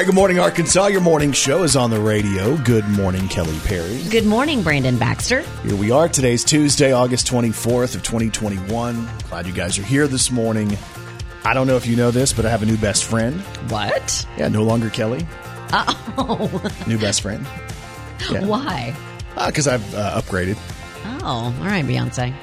right, good morning, Arkansas. Your morning show is on the radio. Good morning, Kelly Perry. Good morning, Brandon Baxter. Here we are. Today's Tuesday, August 24th of 2021. Glad you guys are here this morning. I don't know if you know this, but I have a new best friend. What? Yeah, no longer Kelly. Uh oh, New best friend. Yeah. why? Because I've uh, upgraded. Oh, all right, Beyonce.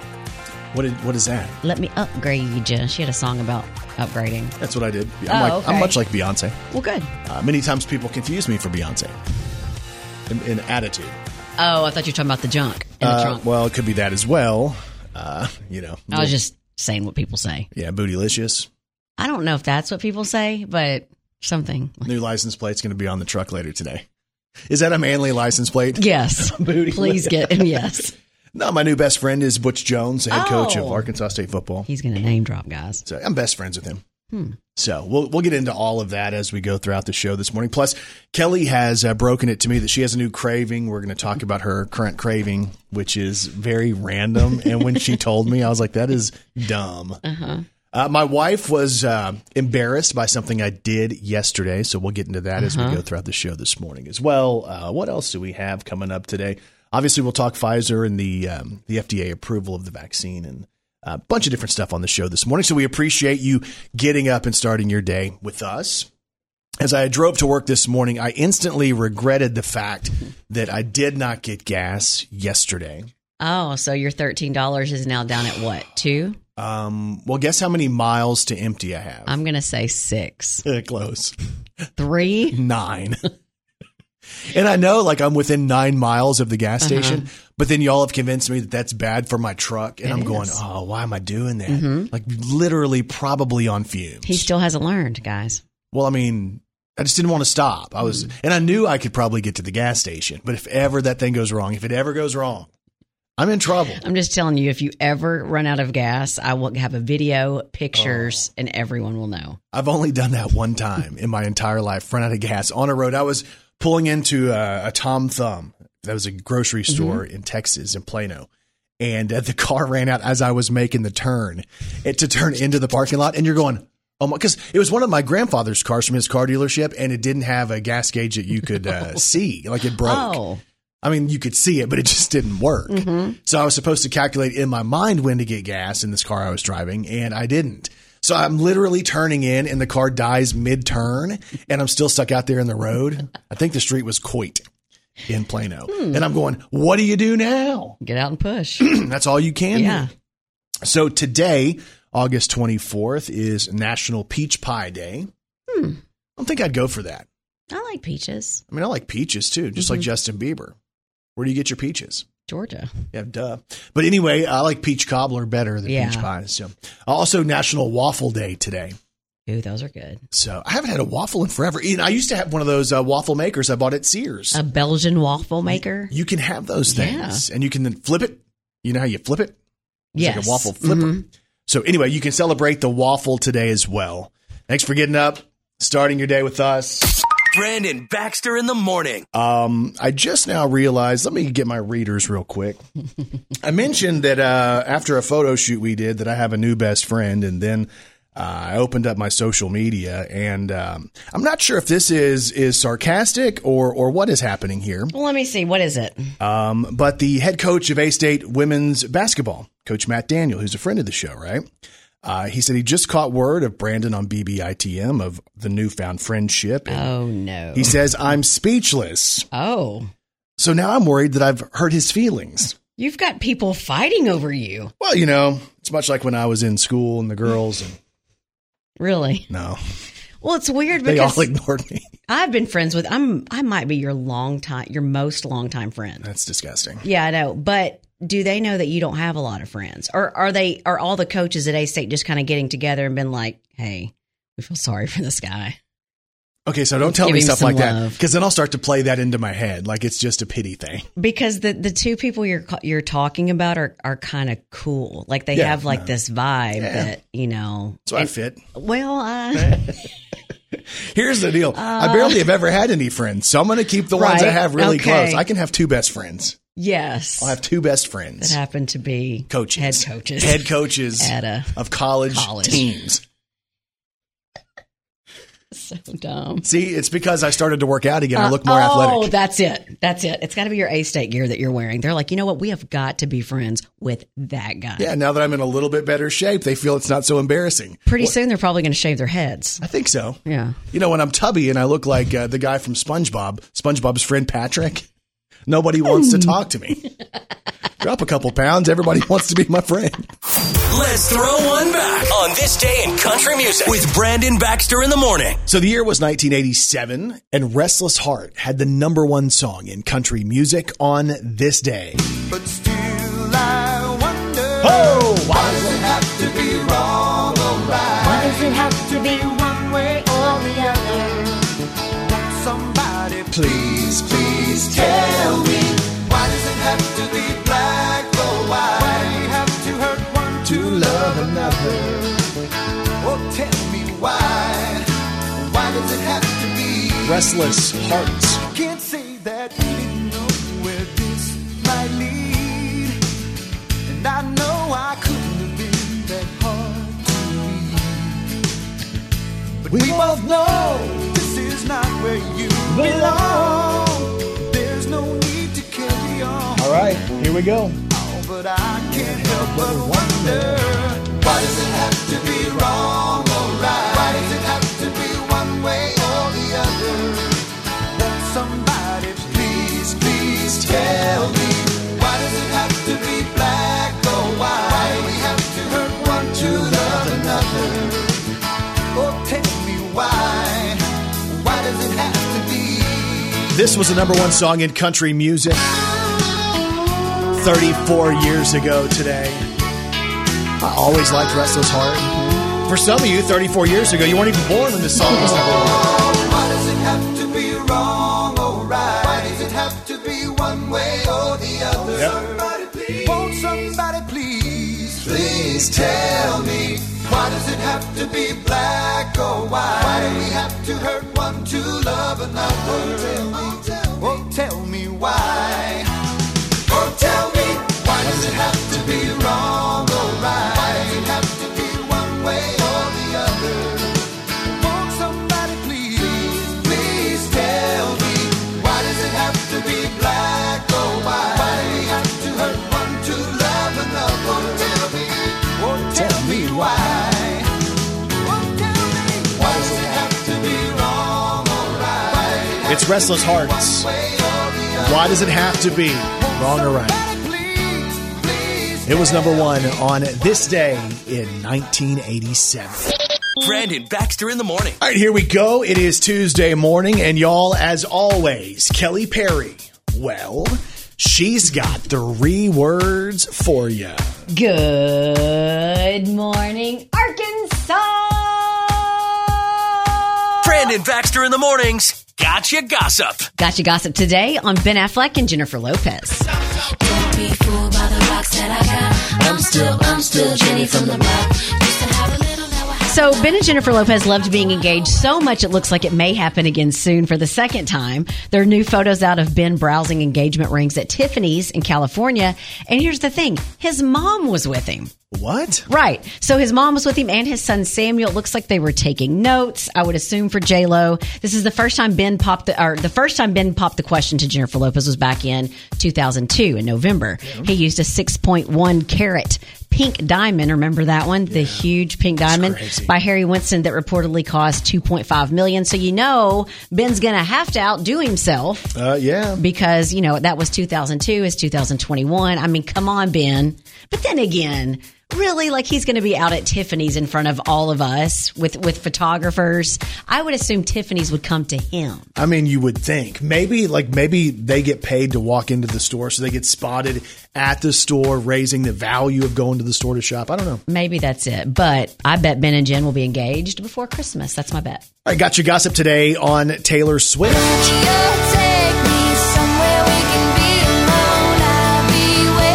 What did, What is that? Let me upgrade you. She had a song about upgrading. That's what I did. I'm, Oh, like, I'm much like Beyonce. Well, good. Uh, many times people confuse me for Beyonce in, in attitude. Oh, I thought you were talking about the junk in the Uh, trunk. well, it could be that as well. Uh, you know, I was just saying what people say. yeah, bootylicious. I don't know if that's what people say, but something. New license plate's going to be on the truck later today. Is that a manly license plate? Yes. Booty. Please get yes. No, my new best friend is Butch Jones, the head coach of Oh. Arkansas State football. He's going to name drop, guys. So I'm best friends with him. Hmm. So we'll we'll get into all of that as we go throughout the show this morning. Plus, Kelly has uh, broken it to me that she has a new craving. We're going to talk about her current craving, which is very random. and when she told me, I was like, "That is dumb." Uh-huh. Uh, my wife was uh, embarrassed by something I did yesterday, so we'll get into that as we Uh-huh. go throughout the show this morning as well. Uh, what else do we have coming up today? Obviously, we'll talk Pfizer and the um, the FDA approval of the vaccine and a bunch of different stuff on the show this morning. So we appreciate you getting up and starting your day with us. As I drove to work this morning, I instantly regretted the fact that I did not get gas yesterday. Oh, so your $13 is now down at what? Two? Um, well, guess how many miles to empty I have? I'm going to say six. Close. Three? nine. and I know like I'm within nine miles of the gas station, but then y'all have convinced me that that's bad for my truck. And Uh-huh. It I'm going, is. Mm-hmm. oh, why am I doing that? Like literally probably on fumes. He still hasn't learned, guys. well, I mean, I just didn't want to stop. I was, and I knew I could probably get to the gas station, but if ever that thing goes wrong, if it ever goes wrong, I'm in trouble. I'm just telling you, if you ever run out of gas, I will have a video, pictures, and everyone will know. I've only done that one time in my entire life, run out of gas on a road. I was pulling into a, a Tom Thumb. That was a grocery store in Texas, in Plano. And uh, the car ran out as I was making the turn it, to turn into the parking lot. And you're going, oh my, because it was one of my grandfather's cars from his car dealership and it didn't have a gas gauge that you could uh, see. Like it broke. Oh, I mean, you could see it, but it just didn't work. So I was supposed to calculate in my mind when to get gas in this car I was driving, and I didn't. So I'm literally turning in, and the car dies mid turn, and I'm still stuck out there in the road. I think the street was Coit in Plano. And I'm going, what do you do now? get out and push. That's all you can yeah. do. So today, August 24th, is National Peach Pie Day. Hmm. I don't think I'd go for that. I like peaches. I mean, I like peaches too, just like Justin Bieber. Where do you get your peaches? Georgia. Yeah, duh. But anyway, I like peach cobbler better than Yeah. peach pie. So, also National Waffle Day today. Ooh, those are good. So, I haven't had a waffle in forever. And I used to have one of those uh, waffle makers I bought at Sears. A Belgian waffle maker. you can have those things, and you can then flip it. You know how you flip it? It's yes. like a waffle flipper. Mhm. So, anyway, you can celebrate the waffle today as well. Thanks for getting up, starting your day with us. Brandon Baxter in the morning. Um, I just now realized. Let me get my readers real quick. I mentioned that uh, after a photo shoot we did, that I have a new best friend, and then uh, I opened up my social media, and um, I'm not sure if this is is sarcastic or or what is happening here. Well, let me see. What is it? Um, but the head coach of A State women's basketball, Coach Matt Daniel, who's a friend of the show, right? Uh, he said he just caught word of Brandon on BBITM of the newfound friendship. Oh, no. He says, I'm speechless. oh, So now I'm worried that I've hurt his feelings. you've got people fighting over you. Well, you know, it's much like when I was in school and the girls and Really? no, Well, it's weird they because all ignored me. I've been friends with. I'm. I might be your long time, your most long time friend. That's disgusting. Yeah, I know. But do they know that you don't have a lot of friends, or are they? Are all the coaches at A State just kind of getting together and been like, "Hey, we feel sorry for this guy." Okay, so don't tell Give me stuff like that because then I'll start to play that into my head like it's just a pity thing. Because the the two people you're you're talking about are are kind of cool. Like they Yeah, have like no. this vibe Yeah. that you know. So I fit. well, uh, Here's the deal. I barely have ever had any friends, so I'm going to keep the ones I have really okay. close. I can have two best friends. Yes, I'll have two best friends that happen to be Coaches. head coaches, Head coaches At a of college, college. teams. So dumb. See, it's because I started to work out again. I look more oh, athletic. Oh, that's it. That's it. It's got to be your A State gear that you're wearing. They're like, you know what? We have got to be friends with that guy. Yeah, now that I'm in a little bit better shape, they feel it's not so embarrassing. Pretty soon they're probably going to shave their heads. I think so. Yeah. You know, when I'm tubby and I look like uh, the guy from SpongeBob, SpongeBob's friend Patrick, nobody wants to hmm. talk to me. Drop a couple pounds, everybody wants to be my friend. Let's throw one back on this day in country music with Brandon Baxter in the morning. So the year was 1987, and Restless Heart had the number one song in country music on this day. But still I wonder Oh, Why does it have to be wrong or right? Why does it have to be one way or the other? Somebody please, please Restless Hearts. Can't say that we didn't know where this might lead. And I know I couldn't have been that hard to read. But we, both know this is not where you belong. There's no need to carry on. All right, here we go. Oh, but I can't help but wonder why does it have to be wrong or right? Why does it have to be one way or the other? Somebody please, please tell me why does it have to be black or white? Why do we have to hurt one to love another? Oh, tell me why? Why does it have to be? This was the number one song in country music 34 years ago today. I always liked Restless Heart. For some of you, 34 years ago, you weren't even born when this song was number one. Why does it have to be wrong or right? Why does it have to be one way or the other? Yep. Somebody please. Won't somebody please, please tell me? Why does it have to be black or white? Why do we have to hurt one to love another? Does it have It's Restless Hearts. to be one way or the other? Why does it have to be wrong or right? Somebody please, please It was number one on this day in 1987. Brandon Baxter in the morning. All right, here we go. It is Tuesday morning, and y'all, as always, Kelly Perry. Well, she's got three words for you. Good morning, Arkansas. Brandon Baxter in the mornings. Gotcha gossip. Gotcha gossip today on Ben Affleck and Jennifer Lopez. Don't be fooled by the rocks that I got. I'm still, I'm still Jenny from the block. Used to have a So Ben and Jennifer Lopez loved being engaged so much it looks like it may happen again soon for the second time. There are new photos out of Ben browsing engagement rings at Tiffany's in California. And here's the thing. His mom was with him. What? Right. So his mom was with him and his son Samuel. It looks like they were taking notes. I would assume for J Lo. This is the first time Ben popped the or the first time Ben popped the question to Jennifer Lopez was back in 2002 in November. He used a 6.1 carat pink diamond. Remember that one? The huge pink diamond by Harry Winston that reportedly cost 2.5 million. So you know Ben's going to have to outdo himself Uh, yeah. because you know that was 2002 is 2021 i mean come on ben but then again really like he's going to be out at tiffany's in front of all of us with with photographers. I would assume tiffany's would come to him. I mean, you would think. Maybe like maybe they get paid to walk into the store, so they get spotted at the store, raising the value of going to the store to shop. I don't know. maybe that's it. But i bet ben and jen will be engaged before christmas. That's my bet. All right, got your gossip today on Taylor Swift.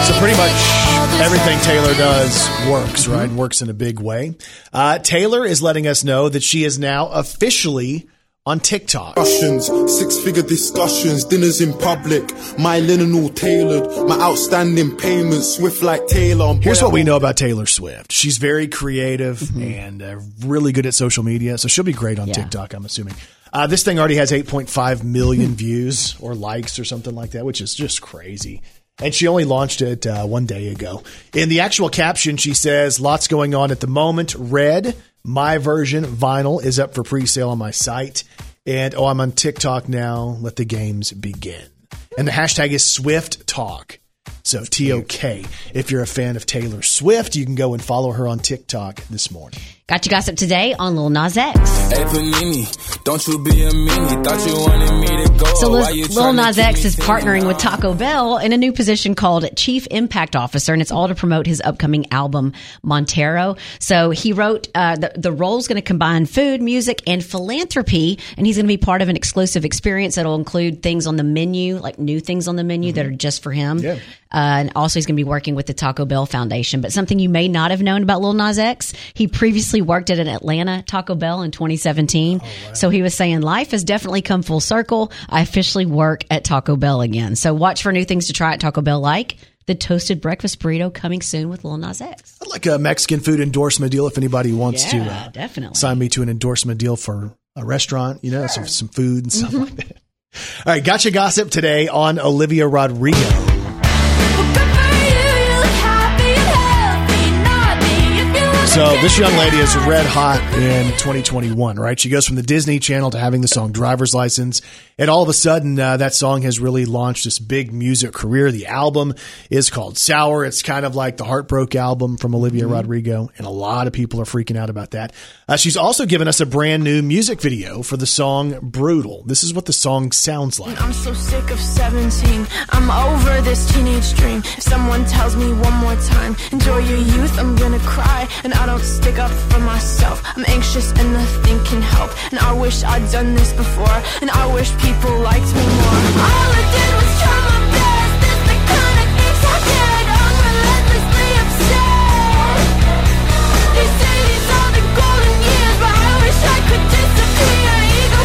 So pretty much everything Taylor does works, right? Works in a big way. Uh, Taylor is letting us know that she is now officially on TikTok. Discussions, six figure discussions, dinners in public, my linen all tailored, my outstanding payments, swift like Taylor. Here's Boy, what we know about Taylor Swift. She's very creative and uh, really good at social media, so she'll be great on Yeah. TikTok, I'm assuming. Uh, this thing already has 8.5 million views or likes or something like that, which is just crazy. And she only launched it uh, one day ago. In the actual caption, she says, Lots going on at the moment. Red, my version, vinyl, is up for pre sale on my site. And oh, I'm on TikTok now. Let the games begin. And the hashtag is SwiftTok. So T O K. If you're a fan of Taylor Swift, you can go and follow her on TikTok this morning. Got you gossip today on Lil Nas X. Hey Panini, don't you be a meanie. Thought you wanted me to go. So Why Lil, you Lil tryna Nas X is partnering with? Taco Bell in a new position called Chief Impact Officer, and it's all to promote his upcoming album Montero. So he wrote uh, the the role's going to combine food, music, and philanthropy, and he's going to be part of an exclusive experience that'll include things on the menu, like new things on the menu that are just for him. Yeah. Uh, and also, he's going to be working with the Taco Bell Foundation. But something you may not have known about Lil Nas X, he previously worked at an Atlanta Taco Bell in 2017. So he was saying, Life has definitely come full circle. I officially work at Taco Bell again. So watch for new things to try at Taco Bell, like the toasted breakfast burrito coming soon with Lil Nas X. I'd like a Mexican food endorsement deal if anybody wants to uh, definitely. sign me to an endorsement deal for a restaurant, you know, some, some food and stuff Mm-hmm. like that. All right, gotcha gossip today on Olivia Rodrigo. So this young lady is red hot in 2021, right? She goes from the Disney Channel to having the song "Driver's License," and all of a sudden, uh, that song has really launched this big music career. The album is called "Sour." It's kind of like the Heartbroke album from Olivia Rodrigo, and a lot of people are freaking out about that. Uh, she's also given us a brand new music video for the song "Brutal." This is what the song sounds like. I'm so sick of 17. I'm over this teenage dream. If someone tells me one more time, enjoy your youth, I'm gonna cry. And I don't stick up for myself. I'm anxious and nothing can help. And I wish I'd done this before. And I wish people liked me more. All I did was try my best. This the kind of things I did. I'm relentlessly upset. They say these are the golden years, but I wish I could disappear. Ego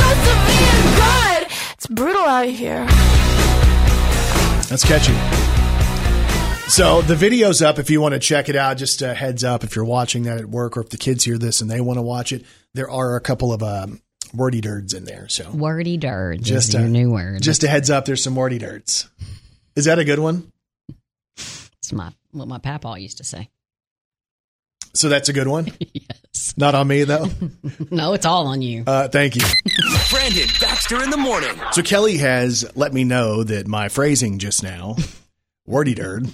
so severe. God, it's brutal out here. That's catchy. So the video's up if you want to check it out. Just a heads up if you're watching that at work or if the kids hear this and they want to watch it. There are a couple of um, wordy dirds in there. So Wordy dirds just is a, your new word. Just a heads up. There's some wordy dirds. Is that a good one? It's my what my papa used to say. So that's a good one. yes. Not on me though. No, it's all on you. Uh, thank you. Brandon Baxter in the morning. So Kelly has let me know that my phrasing just now, wordy dird,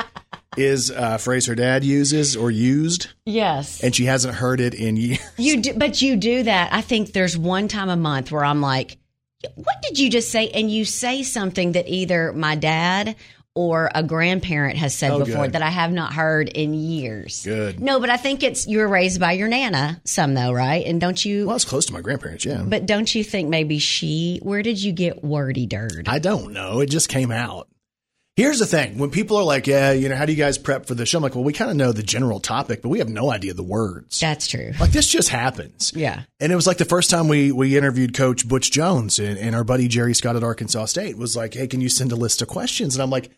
is a phrase her dad uses or used, yes. and she hasn't heard it in years. You do, but you do that. I think there's one time a month where I'm like, "What did you just say?" And you say something that either my dad or a grandparent has said Oh, before good. that I have not heard in years. Good. No, but I think it's you were raised by your nana, some though, right? And don't you? Well, it's close to my grandparents. Yeah. but don't you think maybe she? Where did you get wordy dirt? I don't know. It just came out. Here's the thing: when people are like, "Yeah, you know, how do you guys prep for the show?" I'm like, "Well, we kind of know the general topic, but we have no idea the words." That's true. like this just happens. Yeah. And it was like the first time we we interviewed Coach Butch Jones and, and our buddy Jerry Scott at Arkansas State was like, "Hey, can you send a list of questions?" And I'm like,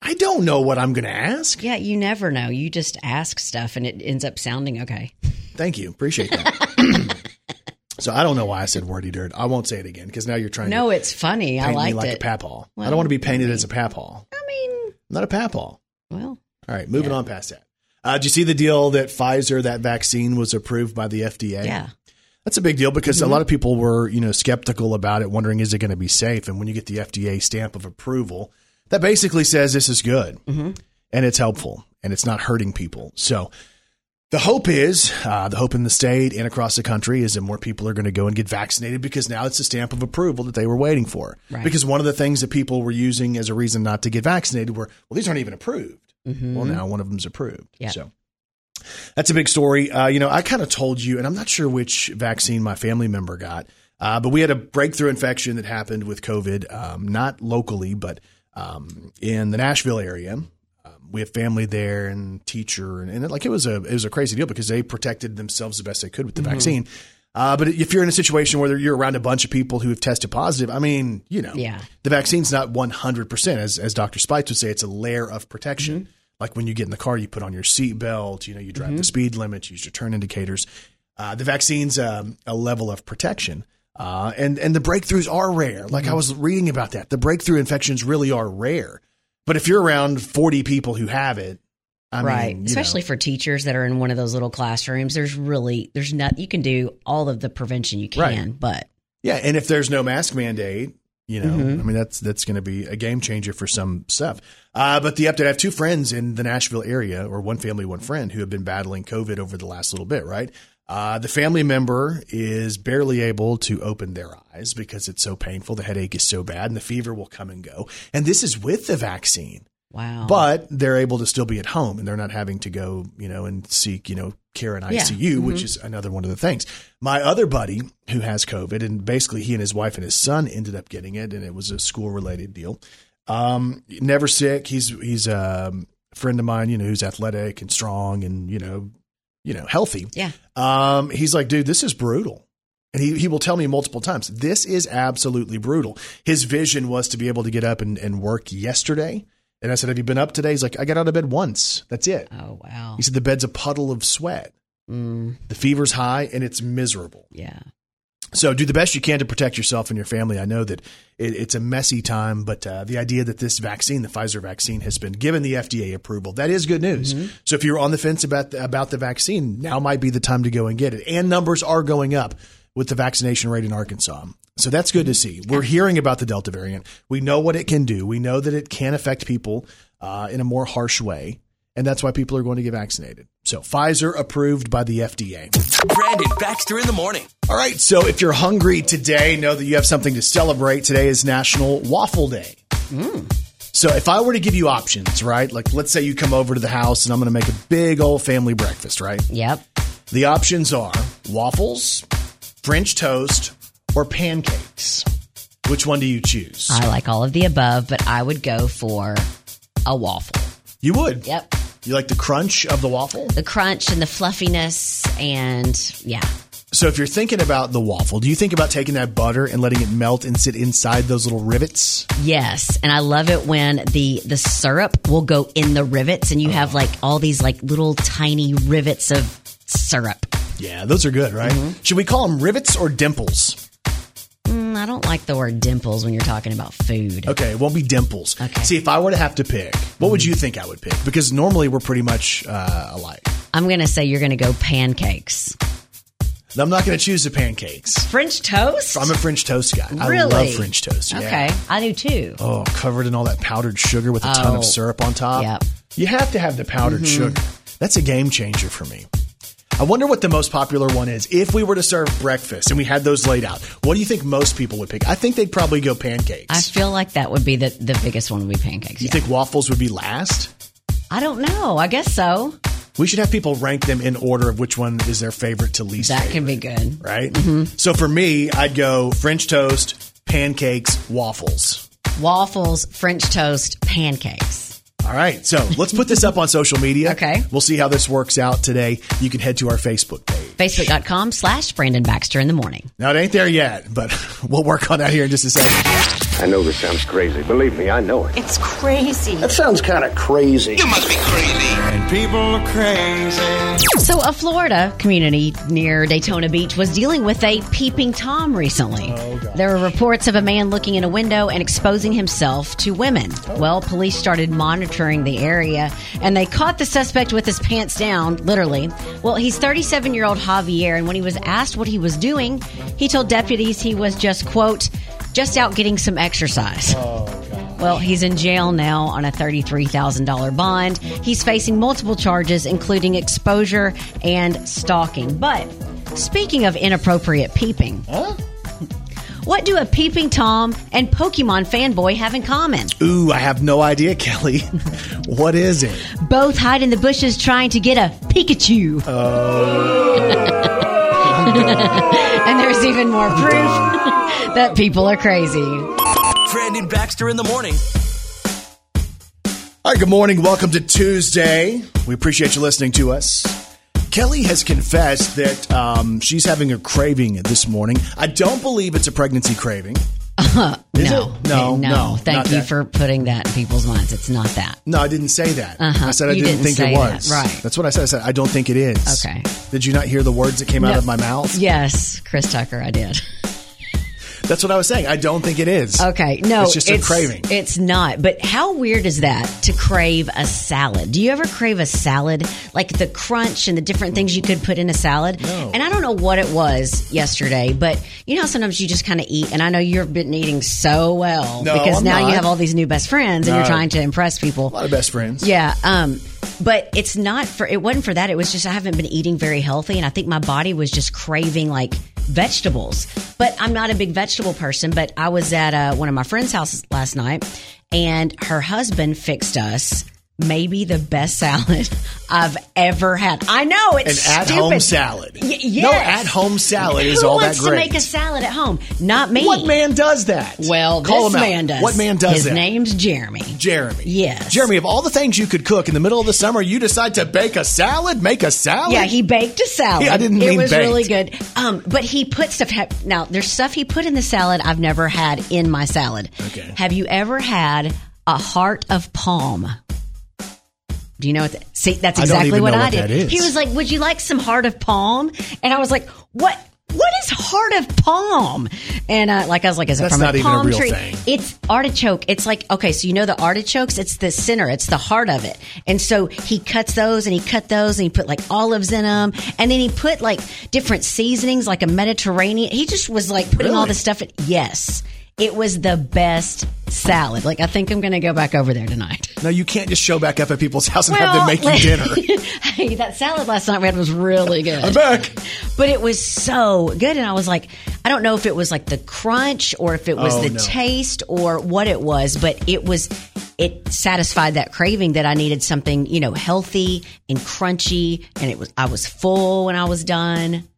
"I don't know what I'm going to ask." Yeah, you never know. You just ask stuff and it ends up sounding okay. Thank you, appreciate that. so I don't know why I said wordy dirt. I won't say it again because now you're trying No, to it's funny. I liked like it. a papaw. I don't want to be painted as a papaw. I mean, I'm not a papaw. well, All right, moving on past that. Uh, did you see the deal that Pfizer, that vaccine was approved by the FDA? yeah. That's a big deal because a lot of people were, you know, skeptical about it, wondering is it going to be safe? And when you get the FDA stamp of approval, that basically says this is good and it's helpful and it's not hurting people. So the hope is, uh, the hope in the state and across the country is that more people are going to go and get vaccinated because now it's a stamp of approval that they were waiting for. Right. Because one of the things that people were using as a reason not to get vaccinated were, well, these aren't even approved. Well, now one of them's approved. Yeah. So that's a big story. Uh, you know, I kind of told you, and I'm not sure which vaccine my family member got, uh, but we had a breakthrough infection that happened with COVID, um, not locally, but um, in the Nashville area. We have family there and teacher, and, and it, like it was a it was a crazy deal because they protected themselves the best they could with the vaccine. Uh, but if you're in a situation where you're around a bunch of people who have tested positive, I mean, you know, Yeah. the vaccine's not 100%. As, as Dr. Spites would say, it's a layer of protection. Mm-hmm. Like when you get in the car, you put on your seatbelt, you know, you drive the speed limit, use your turn indicators. Uh, the vaccine's um, a level of protection. Uh, and, and the breakthroughs are rare. Like Mm-hmm. I was reading about that. The breakthrough infections really are rare. But if you're around 40 people who have it, I right. mean, Especially know, for teachers that are in one of those little classrooms, there's really there's not you can do all of the prevention you can, Right. but Yeah, and if there's no mask mandate, you know, Mm-hmm. I mean that's that's going to be a game changer for some stuff. Uh, but the update: I have two friends in the Nashville area, or one family, one friend, who have been battling COVID over the last little bit. Right, uh, the family member is barely able to open their eyes because it's so painful. The headache is so bad, and the fever will come and go. And this is with the vaccine wow. but they're able to still be at home and they're not having to go, you know, and seek, you know, care in ICU, which is another one of the things. My other buddy who has COVID, and basically he and his wife and his son ended up getting it, and it was a school related deal. Um, never sick. He's he's um, a friend of mine, you know, who's athletic and strong and you know, you know, healthy. Yeah. Um, he's like, dude, this is brutal. And he, he will tell me multiple times, this is absolutely brutal. His vision was to be able to get up and, and work yesterday. And I said, Have you been up today? He's like, I got out of bed once. That's it. Oh wow. He said, The bed's a puddle of sweat. Mm, The fever's high and it's miserable. yeah. So do the best you can to protect yourself and your family. I know that it, it's a messy time, but uh, the idea that this vaccine, the Pfizer vaccine, has been given the FDA approval, that is good news. So if you're on the fence about the, about the vaccine, now might be the time to go and get it. And numbers are going up with the vaccination rate in Arkansas. So that's good to see. We're hearing about the Delta variant. We know what it can do. We know that it can affect people uh, in a more harsh way. And that's why people are going to get vaccinated. So Pfizer approved by the FDA. Brandon Baxter in the morning. All right. So if you're hungry today, know that you have something to celebrate. Today is National Waffle Day. Mm. So if I were to give you options, right? Like let's say you come over to the house and I'm going to make a big old family breakfast, right? Yep. The options are waffles, French toast, or pancakes. Which one do you choose? I like all of the above, but I would go for a waffle. you would. Yep. You like the crunch of the waffle? The crunch and the fluffiness and yeah. So if you're thinking about the waffle, do you think about taking that butter and letting it melt and sit inside those little rivets? Yes, and I love it when the the syrup will go in the rivets and you have oh. like all these like little tiny rivets of syrup. Yeah, those are good, right? Mm-hmm. Should we call them rivets or dimples? I don't like the word dimples when you're talking about food. Okay, it won't be dimples. Okay. See, if I were to have to pick, what would you think I would pick? Because normally we're pretty much uh, alike. I'm going to say you're going to go pancakes. I'm not going to choose the pancakes. French toast? I'm a French toast guy. I Really? love French toast. Yeah. Okay, I do too. Oh, covered in all that powdered sugar with a ton Oh. of syrup on top. Yep. You have to have the powdered sugar. That's a game changer for me. I wonder what the most popular one is. If we were to serve breakfast and we had those laid out, what do you think most people would pick? I think they'd probably go pancakes. I feel like that would be the, the biggest one would be pancakes. you yeah. think waffles would be last? I don't know. I guess so. We should have people rank them in order of which one is their favorite to least That favorite. can be good. right? Mm-hmm. So for me, I'd go French toast, pancakes, waffles. Waffles, French toast, pancakes. All right. So let's put this up on social media. Okay. We'll see how this works out today. You can head to our Facebook page. Facebook.com slash Brandon Baxter in the morning. Now, it ain't there yet, but we'll work on that here in just a second. I know this sounds crazy. Believe me, I know it. It's crazy. That sounds kind of crazy. You must be crazy. And people are crazy. So, a Florida community near Daytona Beach was dealing with a peeping Tom recently. Oh, there were reports of a man looking in a window and exposing himself to women. Oh. Well, police started monitoring the area and they caught the suspect with his pants down, literally. Well, he's 37 year old Javier, and when he was asked what he was doing, he told deputies he was just, quote, just out getting some exercise. Oh, well, he's in jail now on a $33,000 bond. He's facing multiple charges, including exposure and stalking. But speaking of inappropriate peeping, what do a peeping Tom and Pokemon fanboy have in common? Ooh, I have no idea, Kelly. what is it? Both hide in the bushes trying to get a Pikachu. Oh. and there's even more proof that people are crazy. Brandon Baxter in the morning. All right, good morning. Welcome to Tuesday. We appreciate you listening to us. Kelly has confessed that um, she's having a craving this morning. I don't believe it's a pregnancy craving. Is no. No, no, no, Thank you that. for putting that in people's minds. It's not that. No, I didn't say that. Uh-huh. I said I You didn't, didn't think it say that. was. Right. That's what I said. I said I don't think it is. Okay. Did you not hear the words that came out of my mouth? Yes, Chris Tucker, I did. That's what I was saying. I don't think it is. Okay, no, It's just a craving. It's not. But how weird is that to crave a salad? Do you ever crave a salad, like the crunch and the different things you could put in a salad? No. And I don't know what it was yesterday, but you know, how sometimes you just kind of eat. And I know you've been eating so well No, because I'm now not. you have all these new best friends and you're trying to impress people. A lot of best friends. Yeah. Um, but it's not for, it wasn't for that. It was just, I haven't been eating very healthy. And I think my body was just craving like vegetables. But I'm not a big vegetable person, but I was at uh, one of my friend's house last night and her husband fixed us maybe the best salad I've ever had. I know it's An at-home salad. Y- yes. No at-home salad is Who all that great. Who wants to make a salad at home? Not me. What man does that? Well, Call this him out. man does. What man does that? His that? name's Jeremy. Jeremy. Yes. Jeremy, of all the things you could cook in the middle of the summer, you decide to bake a salad? Make a salad? Yeah, he baked a salad. Yeah, I didn't mean It was baked. really good. Um, but he put stuff. Now, there's stuff he put in the salad I've never had in my salad. Okay. Have you ever had a heart of palm? Do you know what? That, see, that's I exactly even what I what did. He was like, "Would you like some heart of palm?" And I was like, "What? What is heart of palm?" And uh, like I was like, "Is it That's from not a even a palm real tree?" thing. It's artichoke. It's like okay, so you know the artichokes. It's the center. It's the heart of it. And so he cuts those and he cut those and he put like olives in them, and then he put like different seasonings, like a Mediterranean. He just was like putting all Really? this stuff. in. Yes, it was the best salad. Like I think I'm going to go back over there tonight. No, you can't just show back up at people's house and have them make you dinner. hey, that salad last night we had was really good. I'm back. But it was so good. And I was like, I don't know if it was like the crunch or if it was Oh, the no. taste or what it was, but it was, it satisfied that craving that I needed something, you know, healthy and crunchy. And it was, I was full when I was done.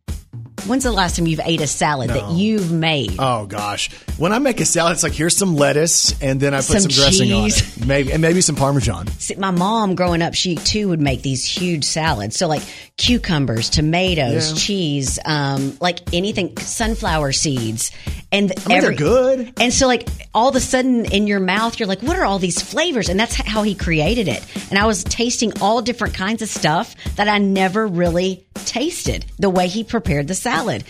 When's the last time you've ate a salad that you've made? Oh gosh, when I make a salad, it's like here's some lettuce and then I put some, Some dressing on it, maybe and maybe some parmesan. See, my mom growing up, she too would make these huge salads. So like cucumbers, tomatoes, Yeah. cheese, um, like anything, sunflower seeds, and I mean, they're good. And so like all of a sudden in your mouth, you're like, what are all these flavors? And that's how he created it. And I was tasting all different kinds of stuff that I never really tasted the way he prepared the salad.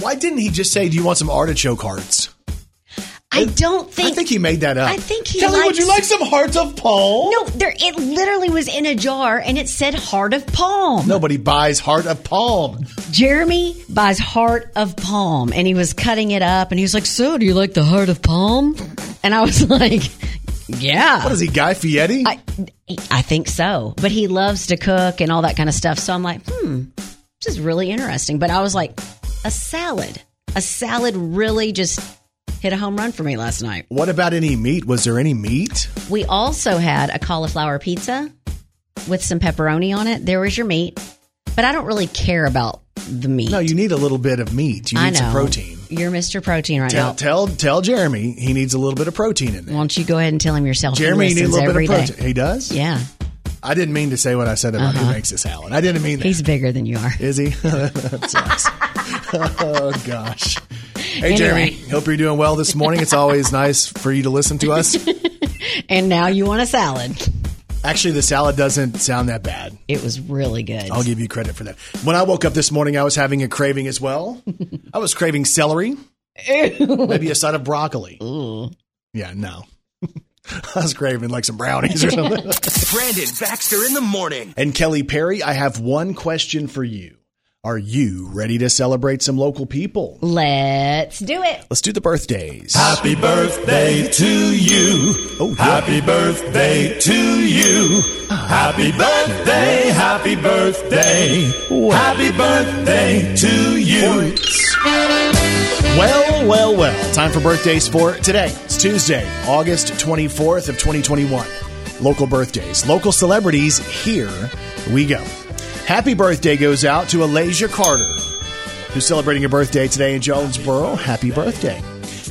Why didn't he just say, "Do you want some artichoke hearts"? I don't think. I think he made that up. I think he Kelly, would you like some hearts of palm? no, there. It literally was in a jar, and it said "heart of palm." Nobody buys heart of palm. Jeremy buys heart of palm and he was cutting it up and he was like, So, do you like the heart of palm? And I was like, Yeah. What is he, Guy Fieri? I, I think so. But he loves to cook and all that kind of stuff. So I'm like, hmm, this is really interesting. But I was like, a salad. A salad really just hit a home run for me last night. what about any meat? Was there any meat? We also had a cauliflower pizza with some pepperoni on it. There was your meat. But I don't really care about the meat. No, you need a little bit of meat. You need some protein. You're Mr. Protein right Tell, now. tell tell Jeremy he needs a little bit of protein in there. Why don't you go ahead and tell him yourself? Jeremy, he you need a little bit of day. protein. He does. Yeah, I didn't mean to say what I said about who uh-huh. makes the salad. I didn't mean that. he's bigger than you are. Is he? that sucks. oh gosh. Hey Jeremy, hope you're doing well this morning. It's always nice for you to listen to us. And now you want a salad. Actually, the salad doesn't sound that bad. It was really good. I'll give you credit for that. When I woke up this morning, I was having a craving as well. I was craving celery, maybe a side of broccoli. Yeah, no. I was craving like some brownies or something. Brandon Baxter in the morning. and Kelly Perry, I have one question for you. Are you ready to celebrate some local people? Let's do it. Let's do the birthdays. Happy birthday to you. Oh, yeah. Happy birthday to you. Happy birthday, happy birthday. Happy birthday to you. Well, well, well. Time for birthdays for today. It's Tuesday, August 24th of 2021. Local birthdays, local celebrities, here we go. Happy birthday goes out to Alasia Carter, who's celebrating a birthday today in Jonesboro. Happy birthday.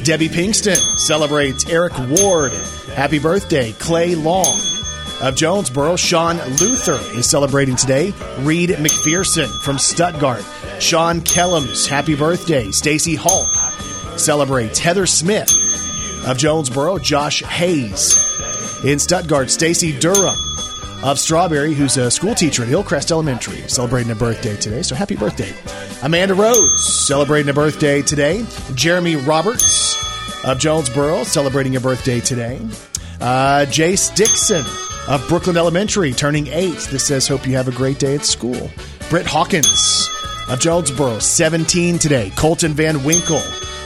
Debbie Pinkston celebrates Eric Ward. Happy birthday. Clay Long. of Jonesboro. Sean Luther is celebrating today. Reed McPherson from Stuttgart. Sean Kellums, happy birthday. Stacy Hulk celebrates. Heather Smith of Jonesboro. Josh Hayes in Stuttgart. Stacy Durham of Strawberry, who's a school teacher at Hillcrest Elementary, celebrating a birthday today. So happy birthday. Amanda Rhodes celebrating a birthday today. Jeremy Roberts of Jonesboro celebrating a birthday today. Uh, Jace Dixon of Brooklyn Elementary turning eight. This says, Hope you have a great day at school. Britt Hawkins of Jonesboro, 17 today. Colton Van Winkle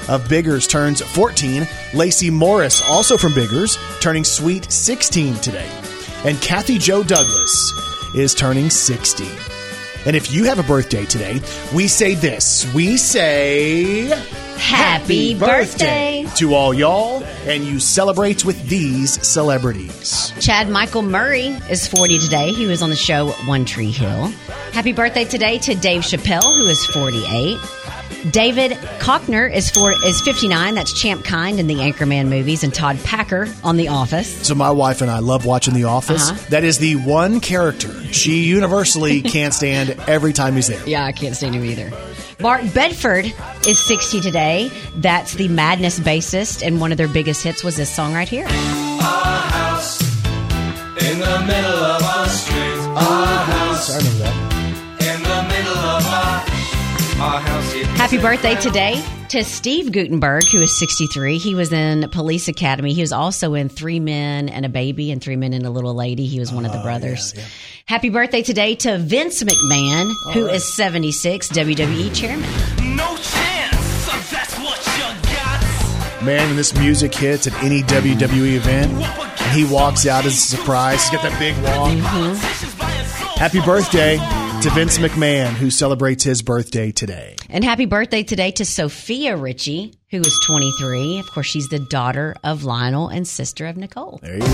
of Biggers turns 14. Lacey Morris, also from Biggers, turning sweet 16 today. And Kathy Joe Douglas is turning 60. And if you have a birthday today, we say this. We say Happy birthday. to all y'all, and you celebrate with these celebrities. Chad Michael Murray is 40 today. He was on the show One Tree Hill. Happy birthday today to Dave Chappelle, who is 48. David Koechner is for is 59. That's Champ Kind in the Anchorman movies, and Todd Packer on The Office. So my wife and I love watching The Office. Uh-huh. That is the one character she universally can't stand every time he's there. Yeah, I can't stand him either. Mark Bedford is 60 today. That's the Madness bassist, and one of their biggest hits was this song right here. Our house in the middle of our street. Our house I remember that. Happy birthday today to Steve Guttenberg, who is 63. He was in Police Academy. He was also in Three Men and a Baby and Three Men and a Little Lady. He was one of the oh, brothers. Happy birthday today to Vince McMahon, who is 76, WWE chairman. No chance. That's what you got. Man, when this music hits at any WWE event, and he walks out as a surprise, he's got that big walk. Mm-hmm. Happy birthday to Vince McMahon, who celebrates his birthday today. And happy birthday today to Sofia Richie, who is 23. Of course, she's the daughter of Lionel and sister of Nicole. There you go. What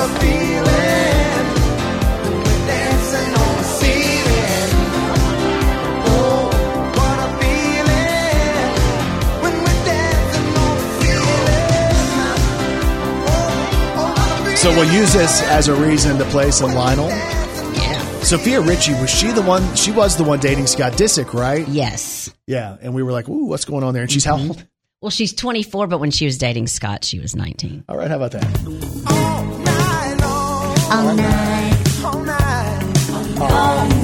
a feeling. Dancing on the ceiling. Oh, what a feeling. When we're dancing on the ceiling. Oh, oh, what a feeling. So we'll use this as a reason to play some Lionel. Yeah. Sofia Richie was she the one? She was the one dating Scott Disick, right? Yes. Yeah, and we were like, "Ooh, what's going on there?" And she's how mm-hmm. old? Well, she's 24, but when she was dating Scott, she was 19. All right, how about that? All night long. All night. All night. All night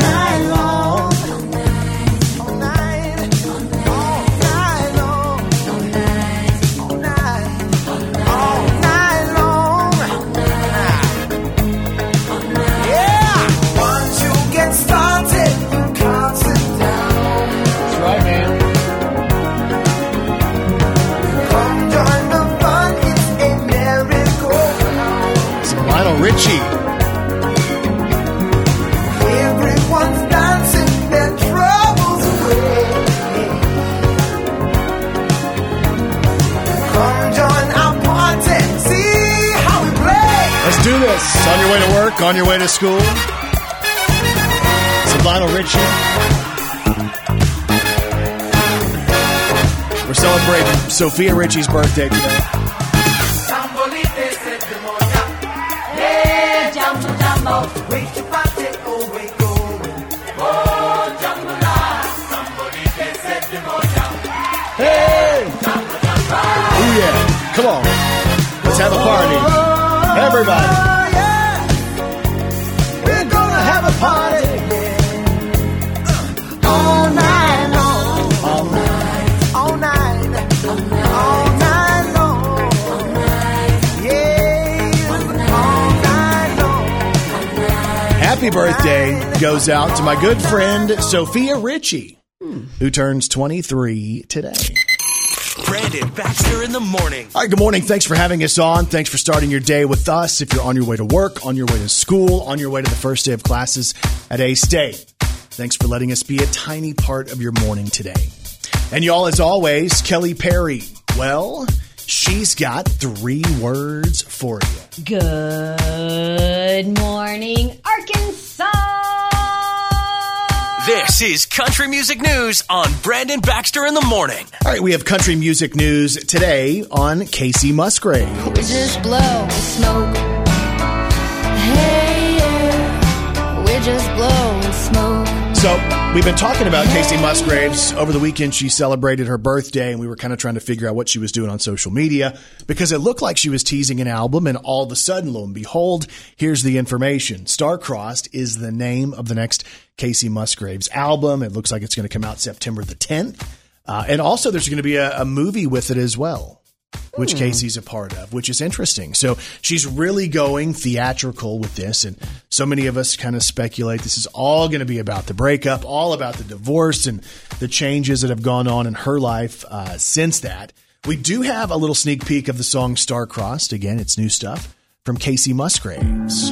this. On your way to work, on your way to school. Some Lionel Richie. We're celebrating Sofia Richie's birthday today. Yeah, jumbo, jumbo. Your body, oh, wake, oh, wake. Oh, jumbo, Hey! Oh yeah! Come on, let's have a party, everybody. Happy birthday goes out to my good friend Sofia Richie, who turns 23 today. Brandon Baxter in the morning. All right, good morning. Thanks for having us on. Thanks for starting your day with us. If you're on your way to work, on your way to school, on your way to the first day of classes at A State, thanks for letting us be a tiny part of your morning today. And y'all, as always, Kelly Perry. Well, she's got three words for you. Good morning, Arkansas. This is Country Music News on Brandon Baxter in the morning. All right, we have country music news today on Kacey Musgrave. We just blow smoke Hey, yeah, we're just blowing smoke. So we've been talking about Kacey Musgraves over the weekend. She celebrated her birthday, and we were kind of trying to figure out what she was doing on social media because it looked like she was teasing an album, and all of a sudden, lo and behold, here's the information: "Star-Crossed" is the name of the next Kacey Musgraves album. It looks like it's going to come out September the 10th, uh, and also there's going to be a, a movie with it as well which Kacey's a part of, which is interesting. So she's really going theatrical with this. And so many of us kind of speculate this is all going to be about the breakup, all about the divorce and the changes that have gone on in her life uh, since that. We do have a little sneak peek of the song Star-Crossed. Again, it's new stuff from Kacey Musgraves.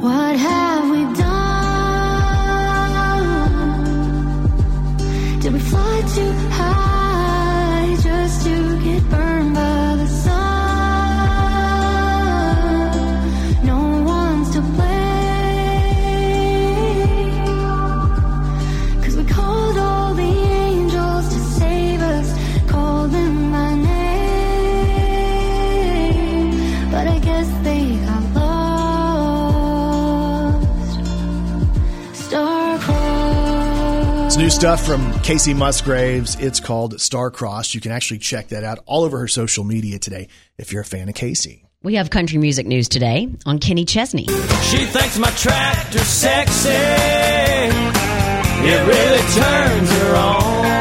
What have we done? Did we fly too high new stuff from Kacey Musgraves. It's called Star-Crossed. You can actually check that out all over her social media today if you're a fan of Kacey. We have country music news today on Kenny Chesney. She thinks my tractor sexy. It really turns her on.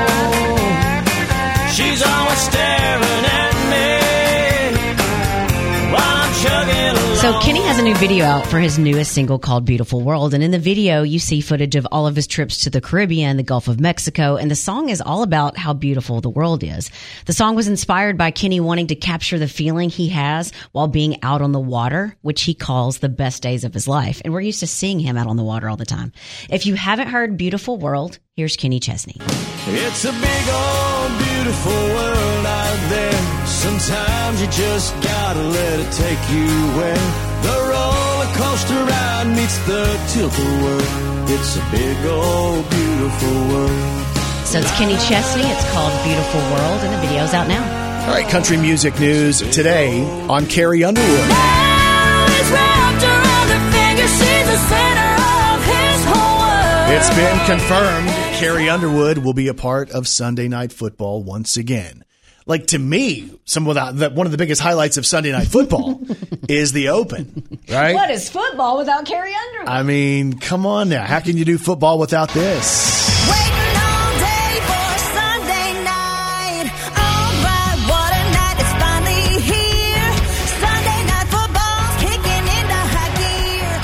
So Kenny has a new video out for his newest single called Beautiful World. And in the video, you see footage of all of his trips to the Caribbean, the Gulf of Mexico, and the song is all about how beautiful the world is. The song was inspired by Kenny wanting to capture the feeling he has while being out on the water, which he calls the best days of his life. And we're used to seeing him out on the water all the time. If you haven't heard Beautiful World, here's Kenny Chesney. It's a big old beautiful world out there. Sometimes you just gotta let it take you where the roller coaster ride meets the tilt-a-whirl. It's a big old beautiful world. So it's Kenny Chesney. It's called Beautiful World, and the video's out now. All right, country music news today on Carrie Underwood. It's been confirmed Carrie Underwood will be a part of Sunday Night Football once again. Like to me, some of that, that one of the biggest highlights of Sunday Night Football is the Open, right? What is football without Carrie Underwood? I mean, come on now. How can you do football without this?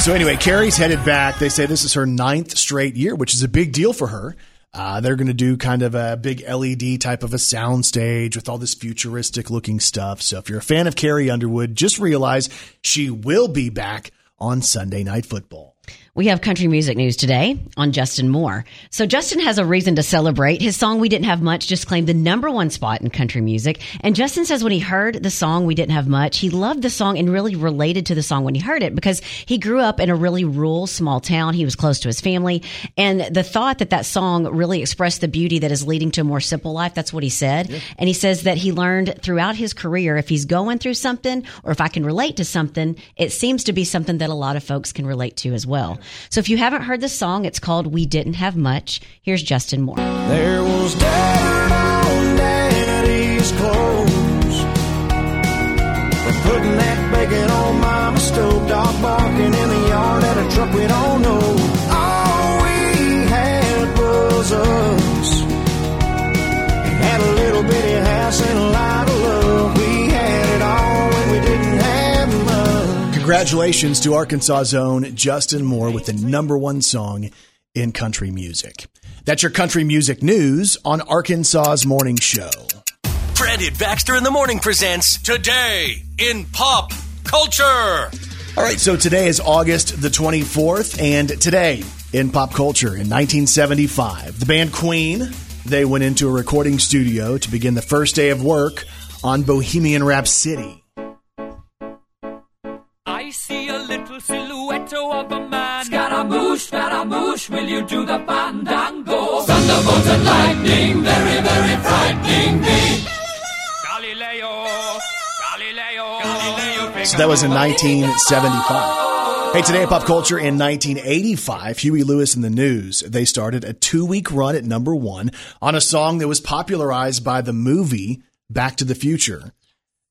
So anyway, Carrie's headed back. They say this is her ninth straight year, which is a big deal for her. Uh, they're going to do kind of a big LED type of a sound stage with all this futuristic looking stuff. So if you're a fan of Carrie Underwood, just realize she will be back on Sunday Night Football. We have country music news today on Justin Moore. So Justin has a reason to celebrate. His song We Didn't Have Much just claimed the number one spot in country music. And Justin says when he heard the song We Didn't Have Much, he loved the song and really related to the song when he heard it because he grew up in a really rural small town. He was close to his family. And the thought that that song really expressed the beauty that is leading to a more simple life, that's what he said. And he says that he learned throughout his career, if he's going through something or if I can relate to something, it seems to be something that a lot of folks can relate to as well. So if you haven't heard the song, it's called We Didn't Have Much. Here's Justin Moore. There was dirt on daddy's clothes For putting that bacon on mama's stove Dog barking in the yard at a truck we don't know All we had was us Had a little bitty house and Congratulations to Arkansas own Justin Moore with the number one song in country music. That's your country music news on Arkansas's morning show. Brandon Baxter in the morning presents Today in Pop Culture. All right, so today is August the 24th, and today in pop culture in 1975, the band Queen, they went into a recording studio to begin the first day of work on Bohemian Rhapsody. Silhouette of a man. Scaramouche, Scaramouche, will you do the fandango? Thunderbolts and lightning, very, very frightening me. Galileo, Galileo, Galileo. So that was in 1975. Hey, today in pop culture in 1985, Huey Lewis and the News, they started a two week run at number one on a song that was popularized by the movie Back to the Future.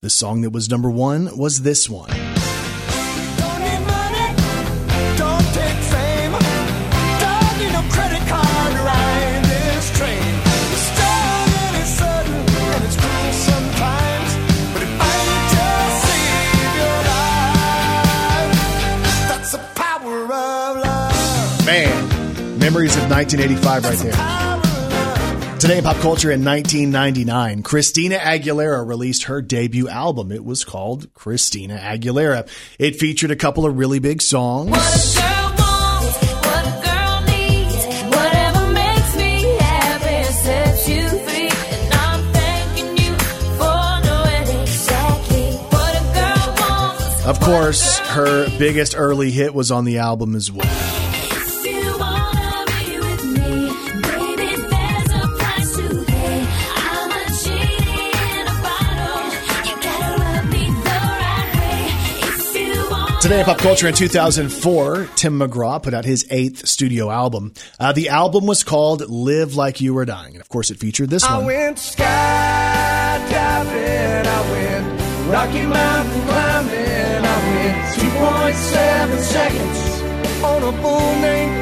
The song that was number one was this one. Memories of 1985 right there. Today in pop culture in 1999, Christina Aguilera released her debut album. It was called Christina Aguilera. It featured a couple of really big songs. Girl wants what a girl needs. Whatever makes me happy sets you free. And I'm thanking you for knowing exactly what a girl wants. Of course, her biggest early hit was on the album as well. Today in pop culture in 2004, Tim McGraw put out his eighth studio album. Uh, the album was called Live Like You Were Dying. And of course, it featured this I one. went skydiving, I went Rocky Mountain climbing, I went 2.7 seconds on a bull named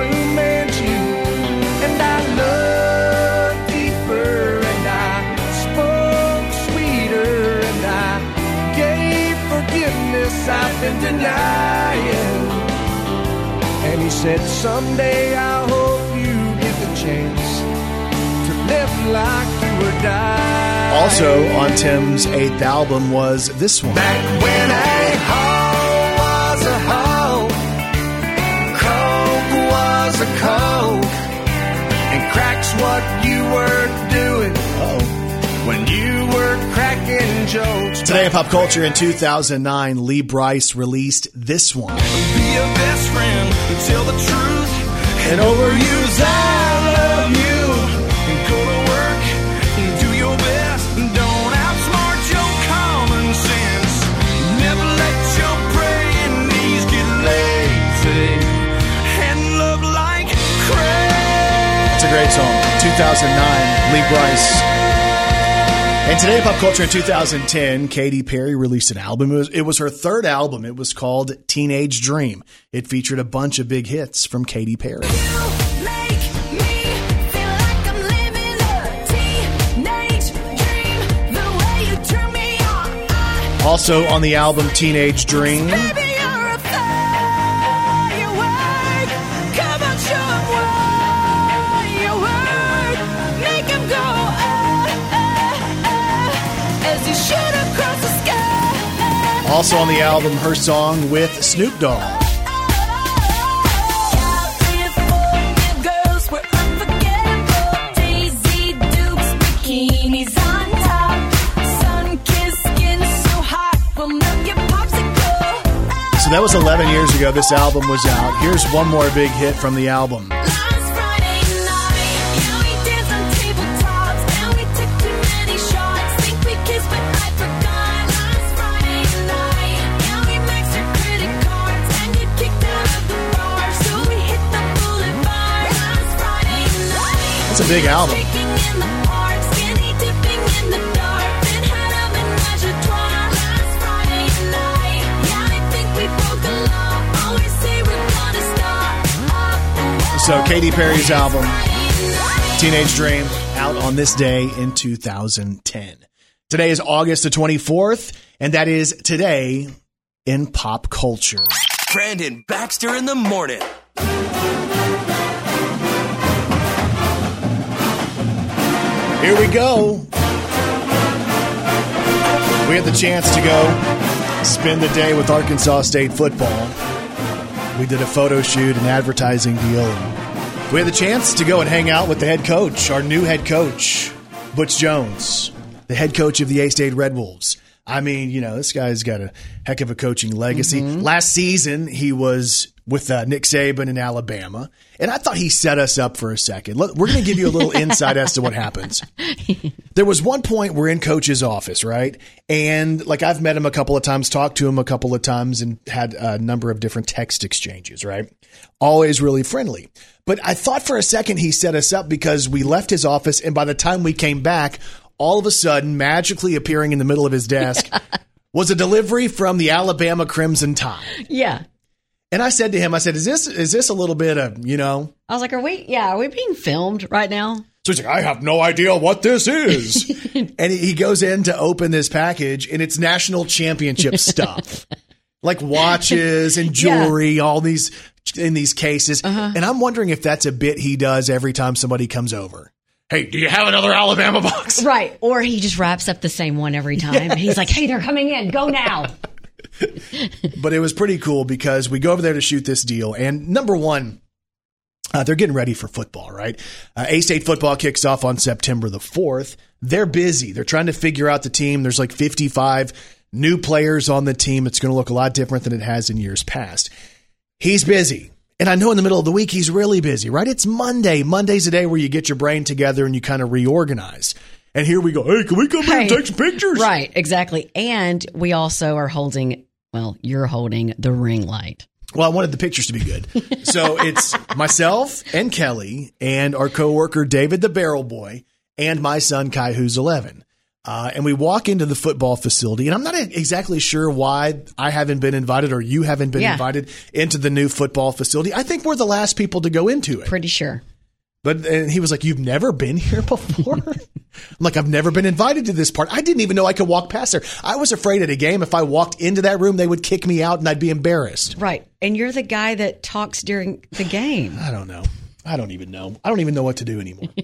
been denying. And he said, Someday I hope you get the chance to live like you were dying. Also on Tim's eighth album was this one. Back when a hoe was a hoe, coke was a coke, and crack's what you pop culture in 2009, Lee Brice released this one. Be a best friend and tell the truth. And overuse I love you. And go to work and do your best. And don't outsmart your common sense. Never let your praying knees get lazy. And love like crazy. It's a great song. 2009, Lee Brice. And today in pop culture in 2010, Katy Perry released an album. It was, it was her third album. It was called Teenage Dream. It featured a bunch of big hits from Katy Perry. Also on the album Teenage Dream, also on the album her song with Snoop Dogg. So that was 11 years ago. This album was out. Here's one more big hit from the album. Say we're gonna. So Katy Perry's album, Teenage Dream, out on this day in 2010. Today is August the 24th, and that is today in pop culture. Brandon Baxter in the morning. Here we go. We had the chance to go spend the day with Arkansas State football. We did a photo shoot, an advertising deal. We had the chance to go and hang out with the head coach, our new head coach, Butch Jones, the head coach of the A State Red Wolves. I mean, you know, this guy's got a heck of a coaching legacy. Mm-hmm. Last season, he was with uh, Nick Saban in Alabama, and I thought he set us up for a second. Let- We're going to give you a little insight as to what happens. There was one point we're in coach's office, right? And like I've met him a couple of times, talked to him a couple of times, and had a number of different text exchanges, right? Always really friendly. But I thought for a second he set us up because we left his office, and by the time we came back, all of a sudden, magically appearing in the middle of his desk was a delivery from the Alabama Crimson Tide. Yeah. And I said to him, I said, "Is this is this a little bit of you know?" I was like, are we, yeah, are we being filmed right now? So he's like, I have no idea what this is. and he- he goes in to open this package and it's national championship stuff. Like watches and jewelry, all these in these cases. Uh-huh. And I'm wondering if that's a bit he does every time somebody comes over. Hey, do you have another Alabama box? Right. Or he just wraps up the same one every time. He's like, hey, they're coming in. Go now. But it was pretty cool because we go over there to shoot this deal. And number one, uh, they're getting ready for football, right? Uh, A State football kicks off on September the 4th. They're busy. They're trying to figure out the team. There's like 55 new players on the team. It's going to look a lot different than it has in years past. He's busy. And I know in the middle of the week, he's really busy, right? It's Monday. Monday's a day where you get your brain together and you kind of reorganize. And here we go. Hey, can we come in and take some pictures? Right. Exactly. And we also are holding, well, you're holding the ring light. Well, I wanted the pictures to be good. So it's myself and Kelly and our coworker David the Barrel Boy and my son Kai, who's 11. Uh, and we walk into the football facility, and I'm not exactly sure why I haven't been invited or you haven't been Yeah. invited into the new football facility. I think we're the last people to go into it. Pretty sure. But and he was like, "You've never been here before." I'm like, "I've never been invited to this part. I didn't even know I could walk past there. I was afraid at a game if I walked into that room, they would kick me out and I'd be embarrassed." Right. And you're the guy that talks during the game. I don't know. I don't even know. I don't even know what to do anymore.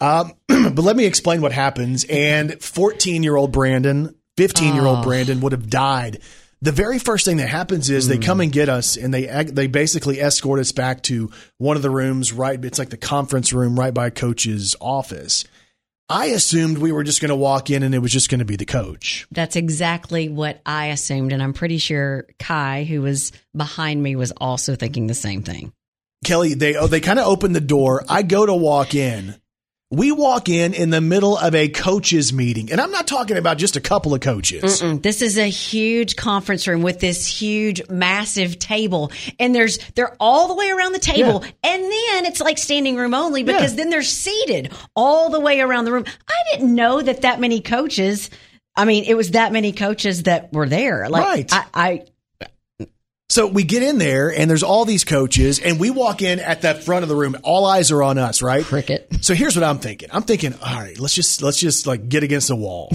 um, but let me explain what happens. And 14 year old Brandon, 15 year old Oh. Brandon would have died. The very first thing that happens is they come and get us and they they basically escort us back to one of the rooms right it's like the conference room right by coach's office. I assumed we were just going to walk in and it was just going to be the coach. That's exactly what I assumed. And I'm pretty sure Kai, who was behind me, was also thinking the same thing. Kelly, they oh, they kind of open the door. I go to walk in. We walk in in the middle of a coaches meeting, and I'm not talking about just a couple of coaches. Mm, This is a huge conference room with this huge, massive table, and there's they're all the way around the table, and then it's like standing room only because Yeah. then they're seated all the way around the room. I didn't know that that many coaches. I mean, it was that many coaches that were there. Like, Right. I, I So we get in there, and there's all these coaches, and we walk in at the front of the room. All eyes are on us, right? cricket. So here's what I'm thinking. I'm thinking, all right, let's just let's just like get against the wall.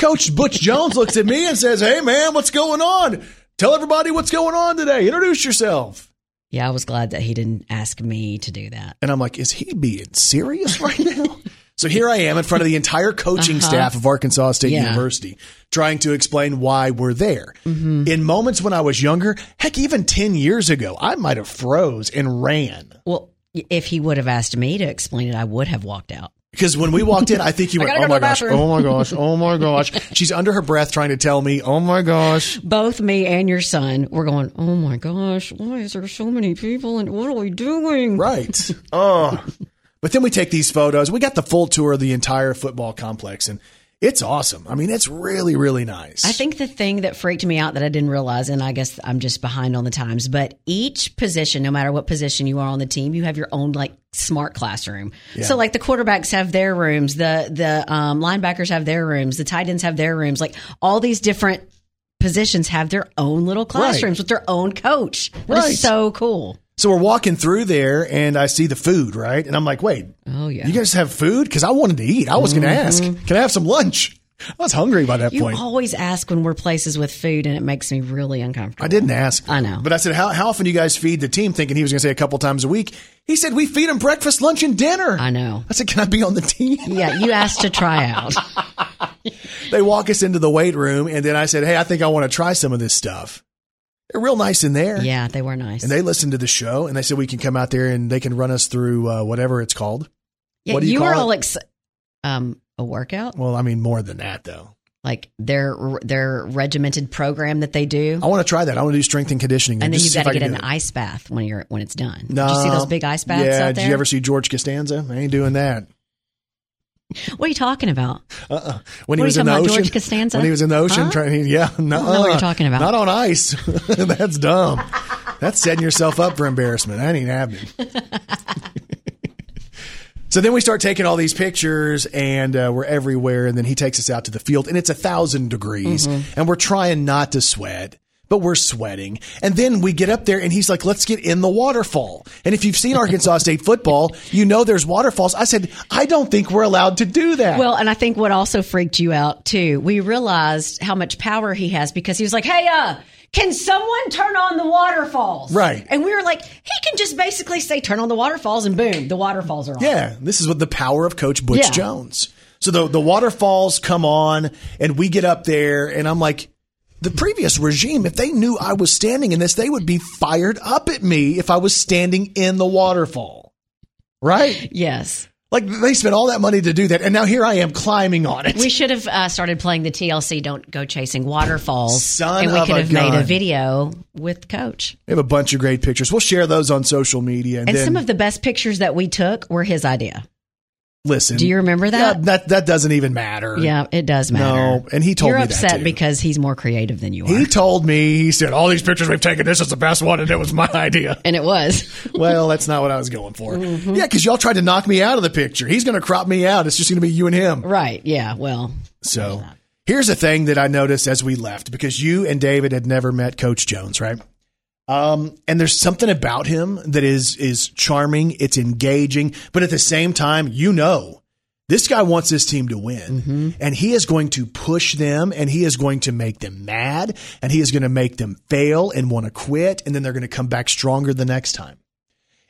Coach Butch Jones looks at me and says, "Hey man, what's going on? Tell everybody what's going on today. Introduce yourself." Yeah, I was glad that he didn't ask me to do that. And I'm like, is he being serious right now? So here I am in front of the entire coaching uh-huh. staff of Arkansas State Yeah. University, trying to explain why we're there. Mm-hmm. In moments when I was younger, heck, even 10 years ago, I might have froze and ran. Well, if he would have asked me to explain it, I would have walked out. Because when we walked in, I think you went, oh go my gosh, bathroom." oh my gosh, oh my gosh. She's under her breath trying to tell me, oh my gosh. both me and your son were going, Oh my gosh, why is there so many people and what are we doing? Right. Oh. But then we take these photos. We got the full tour of the entire football complex, and it's awesome. I mean, it's really, really nice. I think the thing that freaked me out that I didn't realize, and I guess I'm just behind on the times, but each position, no matter what position you are on the team, you have your own like smart classroom. So like the quarterbacks have their rooms, the the um, linebackers have their rooms, the tight ends have their rooms, like all these different positions have their own little classrooms with their own coach. That is Right. so cool. So we're walking through there, and I see the food, right? And I'm like, wait, Oh yeah. you guys have food? Because I wanted to eat. I was going to mm-hmm. ask, can I have some lunch? I was hungry by that you point. You always ask when we're places with food, and it makes me really uncomfortable. I didn't ask. I know. But I said, how, how often do you guys feed the team? Thinking he was going to say a couple times a week. He said, we feed them breakfast, lunch, and dinner. I know. I said, can I be on the team? Yeah, you asked to try out. they walk us into the weight room, and then I said, hey, I think I want to try some of this stuff. They're real nice in there. Yeah, they were nice. And they listened to the show, and they said we can come out there and they can run us through uh, whatever it's called. yeah, what do you you call were all ex- um a workout. Well, I mean, more than that, though. like their their regimented program that they do. I want to try that. I want to do strength and conditioning. and then you've got to get an it. ice bath when you're when it's done. No. Did you see those big ice baths yeah, out there? Did you ever see George Costanza? I ain't doing that. what are you talking about? Uh-uh. When he was in the ocean, George Costanza? when he was in the ocean Huh? training, yeah, no, what you're talking about. Not on ice. That's dumb. That's setting yourself up for embarrassment. That ain't happening. so then we start taking all these pictures, and uh, we're everywhere. And then he takes us out to the field, and it's a thousand degrees, Mm-hmm. and we're trying not to sweat. But we're sweating. And then we get up there and he's like, let's get in the waterfall. And if you've seen Arkansas State football, you know there's waterfalls. I said, I don't think we're allowed to do that. Well, and I think what also freaked you out too, we realized how much power he has because he was like, "Hey, uh, can someone turn on the waterfalls?" Right. And we were like, he can just basically say, "Turn on the waterfalls," and boom, the waterfalls are on. Yeah, this is what the power of Coach Butch Yeah. Jones. So the the waterfalls come on, and we get up there, and I'm like, the previous regime, if they knew I was standing in this, they would be fired up at me if I was standing in the waterfall, right? Yes. Like they spent all that money to do that, and now here I am climbing on it. We should have uh, started playing the TLC "Don't Go Chasing Waterfalls," Son and we could have made a video with Coach. We have a bunch of great pictures. We'll share those on social media, and, And then some of the best pictures that we took were his idea. Listen. Do you remember that? Yeah, that that doesn't even matter. Yeah, it does matter. No, and he told me. You're me upset because he's more creative than you are, He told me, he said, all these pictures we've taken, this is the best one, and it was my idea. and it was. well, that's not what I was going for. Mm-hmm. Yeah, because y'all tried to knock me out of the picture. He's going to crop me out. It's just going to be you and him. right? Yeah. Well, So here's a thing that I noticed as we left because you and David had never met Coach Jones, right? Um, and there's something about him that is is charming. It's engaging, but at the same time, you know, this guy wants his team to win, and he is going to push them, and he is going to make them mad, and he is going to make them fail and want to quit, and then they're going to come back stronger the next time.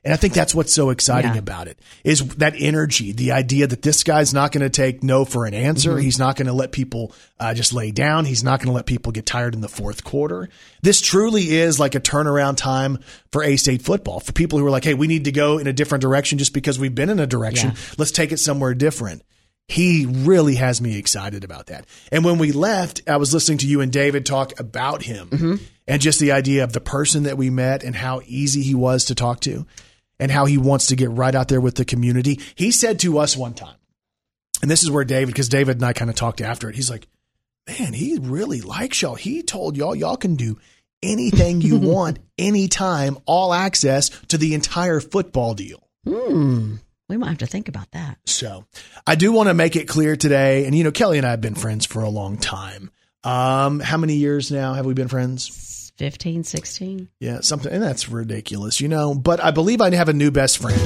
And I think that's what's so exciting Yeah. about it is that energy, the idea that this guy's not going to take no for an answer. He's not going to let people uh, just lay down. He's not going to let people get tired in the fourth quarter. This truly is like a turnaround time for A State football for people who are like, hey, we need to go in a different direction just because we've been in a direction. Yeah. Let's take it somewhere different. He really has me excited about that. And when we left, I was listening to you and David talk about him and just the idea of the person that we met and how easy he was to talk to and how he wants to get right out there with the community. He said to us one time, and this is where David, because David and I kind of talked after it, he's like, man, he really likes y'all. He told y'all, y'all can do anything you want, anytime, all access to the entire football deal. hmm, we might have to think about that. So I do want to make it clear today, and you know, Kelly and I have been friends for a long time. Um, how many years now have we been friends? 15, 16? Yeah, something, and that's ridiculous, you know. But I believe I have a new best friend.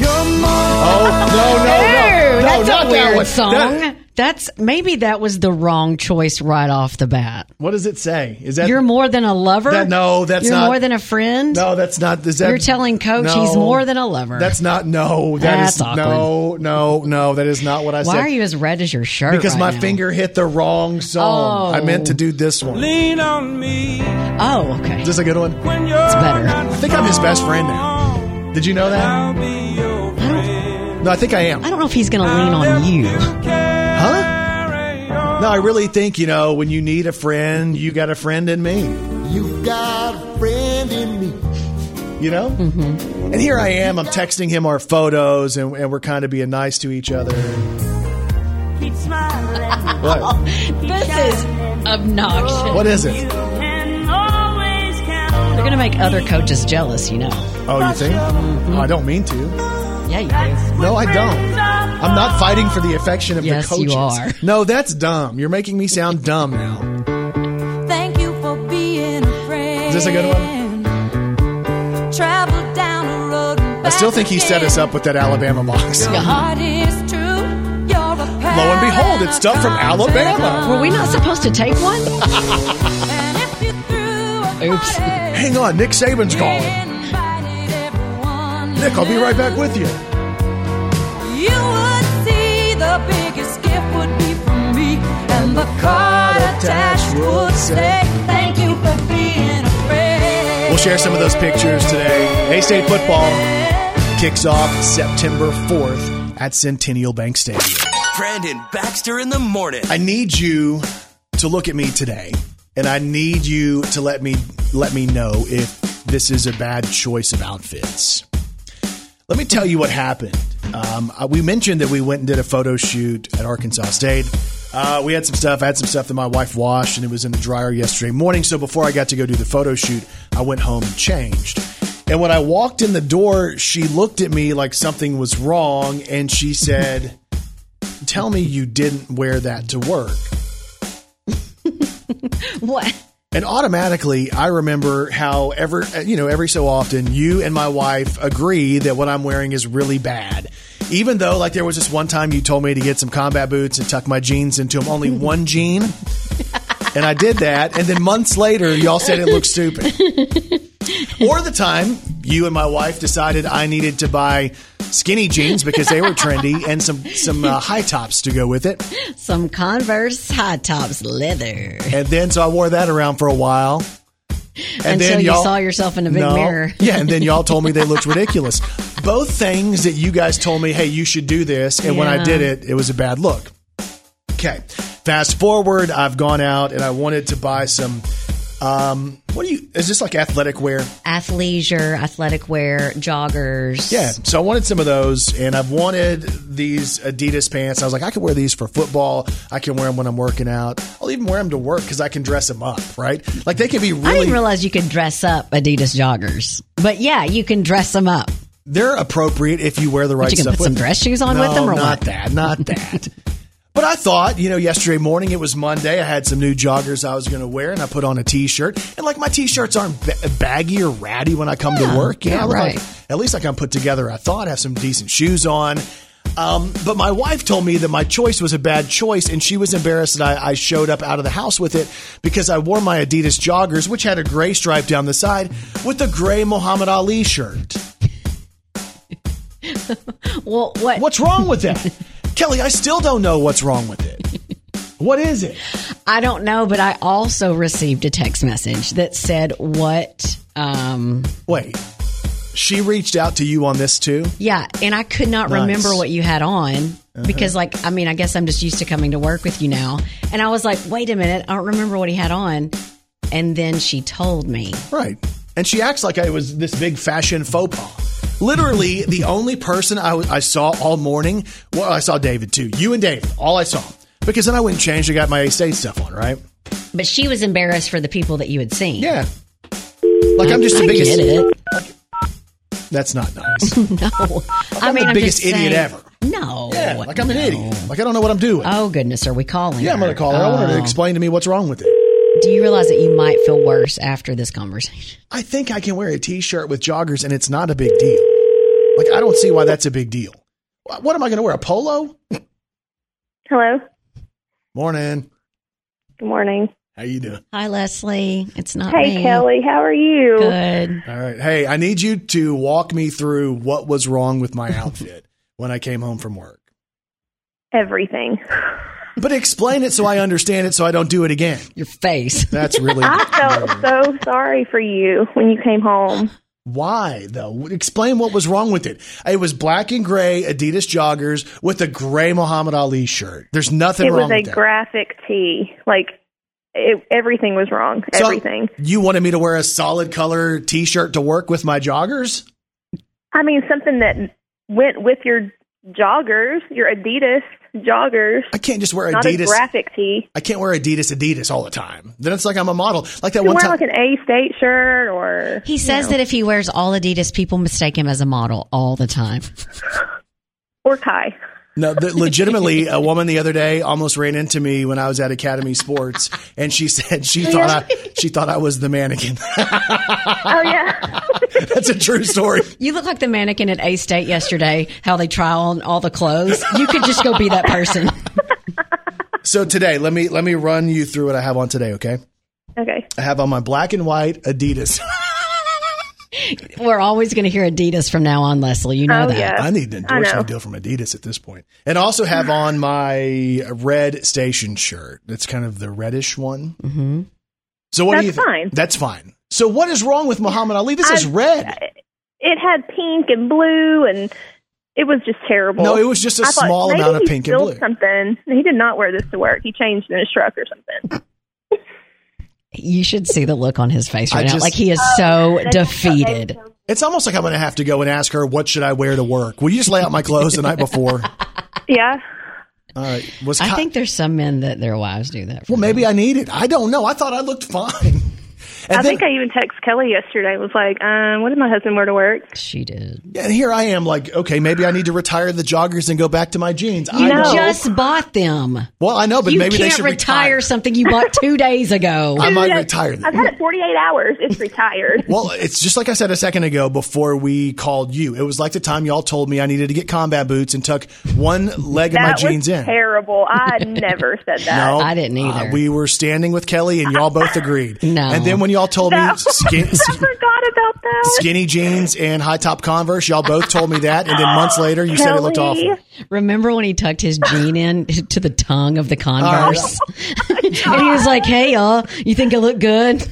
You're Oh no, no, no, Ew, no, that's not a that weird one. song. That- that's maybe that was the wrong choice right off the bat. what does it say? Is that You're more than a lover. That- no, that's You're not- more than a friend. No, that's not. Is that, You're telling Coach No. he's more than a lover. That's not. No, that That's is awkward. no, no, no. That is not what I Why said. Why are you as red as your shirt? because right my now? finger hit the wrong song. Oh. I meant to do this one. Lean on me Oh, okay. this a good one? when you're It's better. I think I'm his best friend now. Did you know that? I'll be. No, I think I am. I don't know if he's going to lean on you. Huh? No, I really think you know when you need a friend, you got a friend in me. You got a friend in me. You know? Mm-hmm. And here I am. I'm texting him our photos, and, and we're kind of being nice to each other. Keep smiling What? This is obnoxious. What is it? and always count on You're going to make other coaches jealous, you know. Oh, you think? Oh, I don't mean to. Yeah, you do. No, I don't. I'm not fighting for the affection of Yes, the you coaches. are. No, that's dumb. You're making me sound dumb now. Thank you for being a friend. Is this a good one? Travel down the road. I still think he set us up with that Alabama box. Your heart is true. You're a Lo and behold, it's stuff from Alabama. Were we not supposed to take one? And if you threw a Oops. Hang on, Nick Saban's calling. and invited everyone, Nick, I'll be right back with you. You and the card attached would say, "Thank you for being a friend." We'll share some of those pictures today. A State football kicks off September 4th at Centennial Bank Stadium. Brandon Baxter in the morning. I need you to look at me today, and I need you to let me let me know if this is a bad choice of outfits. Let me tell you what happened. Um, uh, we mentioned that we went and did a photo shoot at Arkansas State. Uh, we had some stuff. I had some stuff that my wife washed, and it was in the dryer yesterday morning. So before I got to go do the photo shoot, I went home and changed. And when I walked in the door, she looked at me like something was wrong, and she said, "Tell me you didn't wear that to work." What? And automatically, I remember how ever you know every so often you and my wife agree that what I'm wearing is really bad. Even though, like, there was this one time you told me to get some combat boots and tuck my jeans into them, only one jean, and I did that. And then months later, y'all said it looked stupid. Or the time you and my wife decided I needed to buy skinny jeans because they were trendy and some some uh, high tops to go with it. Some Converse high tops leather. And then so I wore that around for a while. And Until you y'all- saw yourself in a big No. mirror. yeah, and then y'all told me they looked ridiculous. Both things that you guys told me, hey, you should do this, and when I did it, it was a bad look. Okay. Fast forward, I've gone out and I wanted to buy some um what do you is this like athletic wear? Athleisure, athletic wear, joggers. Yeah. So I wanted some of those, and I've wanted these Adidas pants. I was like, I can wear these for football. I can wear them when I'm working out. I'll even wear them to work because I can dress them up, right? Like they can be I didn't realize you could dress up Adidas joggers. But yeah, you can dress them up. They're appropriate if you wear the right you can stuff. put some dress shoes on no, with them or not what? that, not that. But I thought, you know, yesterday morning it was Monday. I had some new joggers I was going to wear, and I put on a t-shirt. And like my t-shirts aren't ba- baggy or ratty when I come to work. Know, yeah, right. like at least like I'm put together. I thought I have some decent shoes on. Um, but my wife told me that my choice was a bad choice, and she was embarrassed that I, I showed up out of the house with it because I wore my Adidas joggers, which had a gray stripe down the side, with a gray Muhammad Ali shirt. Well, what? What's wrong with that? Kelly, I still don't know what's wrong with it. What is it? I don't know, but I also received a text message that said what um Wait. She reached out to you on this too? yeah, and I could not Nice. remember what you had on Uh-huh. because like I mean, I guess I'm just used to coming to work with you now. And I was like, "Wait a minute, I don't remember what he had on." And then she told me. Right. And she acts like I was this big fashion faux pas. Literally, the only person I, I saw all morning, well, I saw David too. You and David, all I saw. Because then I went and changed and got my A State stuff on, right? But she was embarrassed for the people that you had seen. Yeah. Like I'm just the I biggest. get it. That's not nice. No. I I'm mean, the I'm biggest idiot saying- ever. No. Yeah, like I'm an idiot. Like I don't know what I'm doing. Oh goodness, are we calling? yeah, I'm going to call her. I want her to Oh. explain to me what's wrong with it. Do you realize that you might feel worse after this conversation? I think I can wear a t-shirt with joggers and it's not a big deal. Like I don't see why that's a big deal. What am I going to wear? A polo? Hello. Morning. Good morning. How you doing? Hi, Leslie. It's not Hey, me. Kelly. How are you? Good. All right. Hey, I need you to walk me through what was wrong with my outfit when I came home from work. Everything. But explain it so I understand it so I don't do it again. Your face. That's really I felt so sorry for you when you came home. why though. Explain what was wrong with it. It was black and gray Adidas joggers with a gray Muhammad Ali shirt. There's nothing wrong. it was a with that. graphic tee. Like it, everything was wrong. So, everything. You wanted me to wear a solid color t-shirt to work with my joggers? I mean, something that went with your joggers, your Adidas joggers. I can't just wear Not a Adidas. graphic tee. I can't wear Adidas Adidas all the time. Then it's like I'm a model. Like that You one wear time. like an A State shirt or He says that if he wears all Adidas, people mistake him as a model all the time. or Kai. No, the, legitimately, a woman the other day almost ran into me when I was at Academy Sports, and she said she thought I she thought I was the mannequin. Oh yeah. That's a true story. You look like the mannequin at A State yesterday, how they try on all the clothes. You could just go be that person. So today, let me let me run you through what I have on today. Okay, okay. I have on my black and white Adidas. We're always going to hear Adidas from now on, Leslie. You know Oh, that. yeah. I need an I know. endorsement deal from Adidas at this point. point, and also have on my red station shirt. That's kind of the reddish one. Mm-hmm. So what do you? That's fine. That's fine. So what is wrong with Muhammad Ali? This is red. It had pink and blue, and it was just terrible. No, it was just a I small maybe amount of pink and spilled blue. Something he did not wear this to work. He changed in his truck or something. You should see the look on his face I right now. just- Like he is so oh, defeated. It's almost like I'm going to have to go and ask her, what should I wear to work? Will you just lay out my clothes the night before? Yeah. All right. Was I Ky- think there's some men that their wives do that. For well, maybe I need it. I don't know. I thought I looked fine. And I then, think I even texted Kelly yesterday. Was like, um, what did my husband wear to work? She did. and here I am, like, okay, maybe I need to retire the joggers and go back to my jeans. You I know. just bought them. well, I know, but you maybe can't they should retire, retire. something you bought two days ago. I might Dude, retire them. I've had it 48 hours. It's retired. Well, it's just like I said a second ago before we called you. It was like the time y'all told me I needed to get combat boots and tuck one leg of my that jeans in. terrible. I never said that. No, I didn't either. Uh, we were standing with Kelly, and y'all both agreed. No. And then when y'all told me skin, I forgot about that. skinny jeans and high top Converse, y'all both told me that, and then months later you said it looked awful. Remember when he tucked his jean in to the tongue of the Oh, Converse? and he was like, hey, y'all, you think I look good?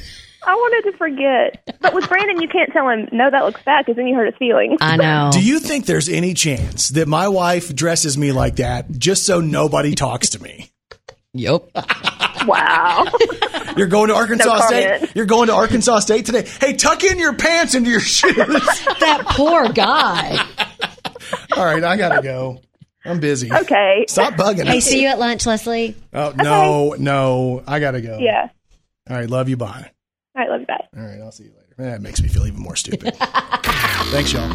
I wanted to forget. But with Brandon, you can't tell him, no, that looks bad, because then you hurt his feelings. I know. Do you think there's any chance that my wife dresses me like that just so nobody talks to me? Yep. Wow. You're going to Arkansas No State. You're going to Arkansas State today. Hey, tuck in your pants into your shoes. that poor guy. All right, I gotta go. I'm busy. okay. Stop bugging Hey, us. see you at lunch, Leslie. Oh no, no, I gotta go. Yeah. All right, love you. Bye. All right, love you. Bye. All right, I'll see you later. That makes me feel even more stupid. Thanks, y'all.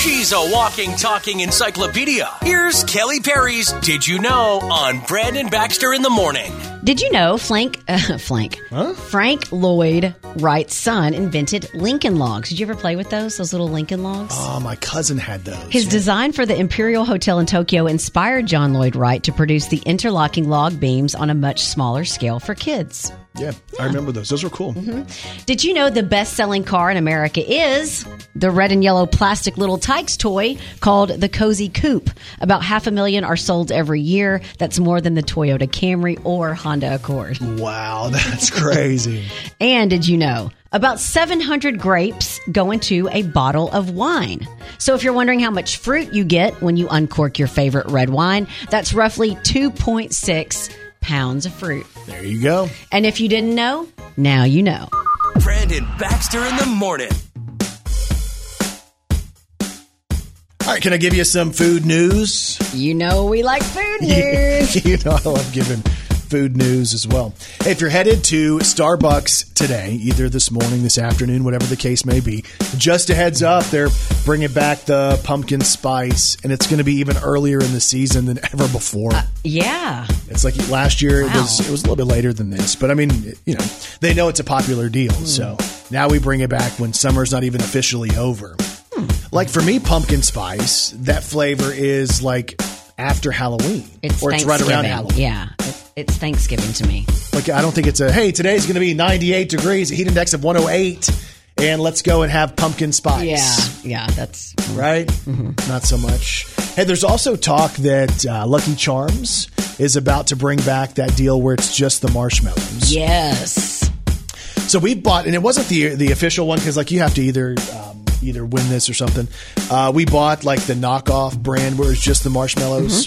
She's a walking, talking encyclopedia. Here's Kelly Perry's Did You Know on Brandon Baxter in the Morning. Did you know Frank, uh, Frank, Frank Lloyd Wright's son invented Lincoln logs? Did you ever play with those? Those little Lincoln logs? Oh, my cousin had those. His design for the Imperial Hotel in Tokyo inspired John Lloyd Wright to produce the interlocking log beams on a much smaller scale for kids. Yeah, I remember those. Those were cool. Mm-hmm. Did you know the best selling car in America is the red and yellow plastic little Tikes toy called the Cozy Coupe? About half a million are sold every year. That's more than the Toyota Camry or Honda Accord. Wow, that's crazy. And did you know? About 700 grapes go into a bottle of wine. So if you're wondering how much fruit you get when you uncork your favorite red wine, that's roughly 2.6 pounds of fruit. There you go. And if you didn't know, now you know. Brandon Baxter in the Morning. All right, can I give you some food news? You know we like food news. you know I love giving food news as well. Hey, if you're headed to Starbucks today, either this morning, this afternoon, whatever the case may be, just a heads up, they're bringing back the pumpkin spice, and it's going to be even earlier in the season than ever before. Yeah. It's like last year it was it was a little bit later than this, but I mean, you know, they know it's a popular deal, Hmm. so now we bring it back when summer's not even officially over. Hmm. Like for me, pumpkin spice, that flavor is like after Halloween, It's or it's right around. Halloween. Yeah. It- It's Thanksgiving to me. Like I don't think it's a hey today's going to be 98 degrees, a heat index of 108, and let's go and have pumpkin spice. Yeah. Yeah. That's right? Not so much. Hey, there's also talk that uh, Lucky Charms is about to bring back that deal where it's just the marshmallows. yes. So we bought, and it wasn't the the official one because like you have to either um, either win this or something. Uh, we bought like the knockoff brand where it's just the marshmallows,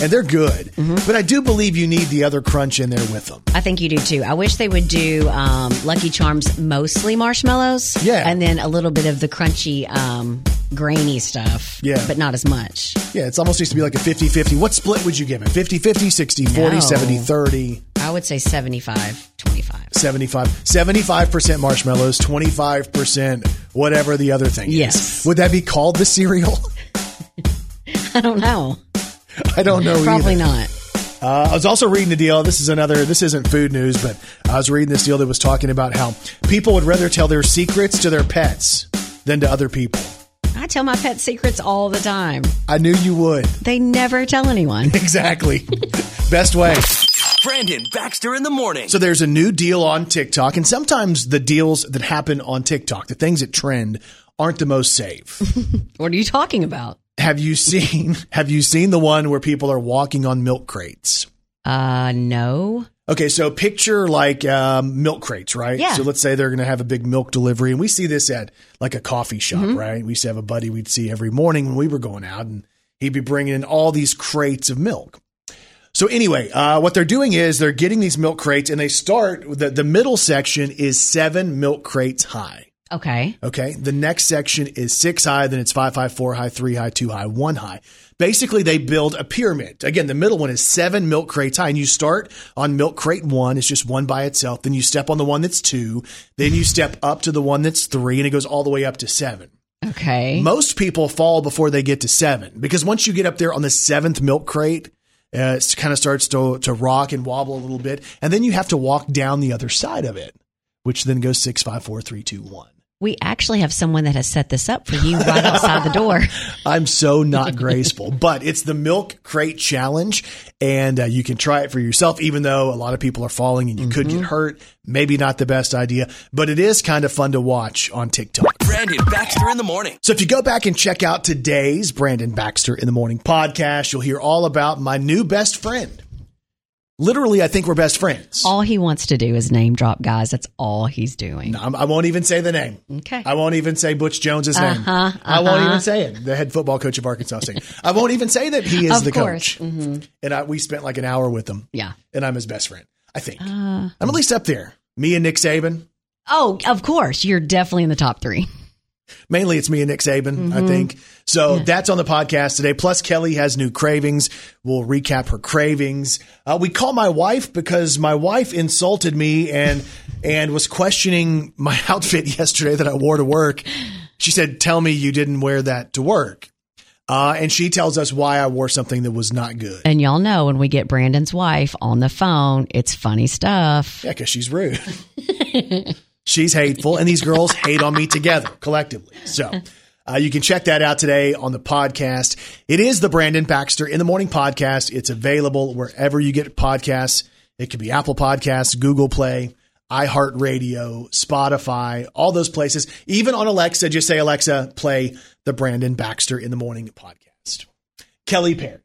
and they're good. But I do believe you need the other crunch in there with them. I think you do too. I wish they would do um, Lucky Charms mostly marshmallows. Yeah. And then a little bit of the crunchy, um, grainy stuff. Yeah. But not as much. Yeah, it's almost used to be like a 50-50. What split would you give it? 50-50, 60-40, No. 70-30, I would say 75, 25. 75. 75% marshmallows, 25% whatever the other thing Yes. is. Would that be called the cereal? I don't know. I don't know Probably either. not. Uh, I was also reading the deal. This is another. This isn't food news, but I was reading this deal that was talking about how people would rather tell their secrets to their pets than to other people. I tell my pet secrets all the time. I knew you would. They never tell anyone. Exactly. Best way. Brandon Baxter in the Morning. So there's a new deal on TikTok, and sometimes the deals that happen on TikTok, the things that trend, aren't the most safe. What are you talking about? Have you seen? Have you seen the one where people are walking on milk crates? Uh, no. Okay, so picture like um, milk crates, right? Yeah. So let's say they're going to have a big milk delivery, and we see this at like a coffee shop, Mm-hmm. right? We used to have a buddy we'd see every morning when we were going out, and he'd be bringing in all these crates of milk. So anyway, uh, what they're doing is they're getting these milk crates, and they start the the middle section is seven milk crates high. Okay. Okay. The next section is six high, then it's five high, four high, three high, two high, one high. Basically, they build a pyramid. Again, the middle one is seven milk crates high, and you start on milk crate one. It's just one by itself. Then you step on the one that's two. Then you step up to the one that's three, and it goes all the way up to seven. Okay. Most people fall before they get to seven because once you get up there on the seventh milk crate, uh, it kind of starts to, to rock and wobble a little bit. And then you have to walk down the other side of it, which then goes six, five, four, three, two, one. We actually have someone that has set this up for you right outside the door. I'm so not graceful, but it's the milk crate challenge, and uh, you can try it for yourself. Even though a lot of people are falling and you could get hurt, maybe not the best idea, but it is kind of fun to watch on TikTok. Brandon Baxter in the morning. So if you go back and check out today's Brandon Baxter in the Morning podcast, you'll hear all about my new best friend. Literally, I think we're best friends. All he wants to do is name drop guys. That's all he's doing. I'm- I won't even say the name. Okay. I won't even say Butch Jones's name. Uh-huh, I won't uh-huh. even say it. The head football coach of Arkansas State. I won't even say that he is Of the course. Mm-hmm. coach. And I, we spent like an hour with him. Yeah. And I'm his best friend. I think. Uh, I'm at least up there. Me and Nick Saban. oh, of course. You're definitely in the top three. Mainly it's me and Nick Saban, I think. So that's on the podcast today. Plus, Kelly has new cravings. We'll recap her cravings. Uh, we call my wife because my wife insulted me and and was questioning my outfit yesterday that I wore to work. She said, "Tell me you didn't wear that to work." Uh, and she tells us why I wore something that was not good. And y'all know when we get Brandon's wife on the phone, it's funny stuff. Yeah, because she's rude. she's hateful, and these girls hate on me together collectively. So uh, you can check that out today on the podcast. It is the Brandon Baxter in the Morning podcast. It's available wherever you get podcasts. It could be Apple Podcasts, Google Play, iHeartRadio, Spotify, all those places. Even on Alexa, just say, Alexa, play the Brandon Baxter in the Morning podcast. Kelly Perry,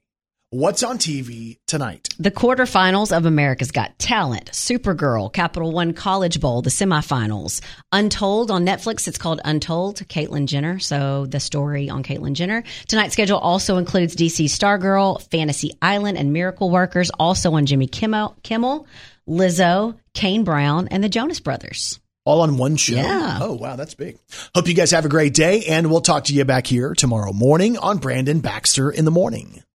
what's on TV tonight? The quarterfinals of America's Got Talent, Supergirl, Capital One College Bowl, the semifinals, Untold on Netflix. It's called Untold, Caitlyn Jenner. So the story on Caitlyn Jenner. Tonight's schedule also includes DC Stargirl, Fantasy Island, and Miracle Workers. Also on Jimmy Kimmel, Kimmel Lizzo, Kane Brown, and the Jonas Brothers. All on one show? Yeah. Oh, wow, that's big. Hope you guys have a great day, and we'll talk to you back here tomorrow morning on Brandon Baxter in the Morning.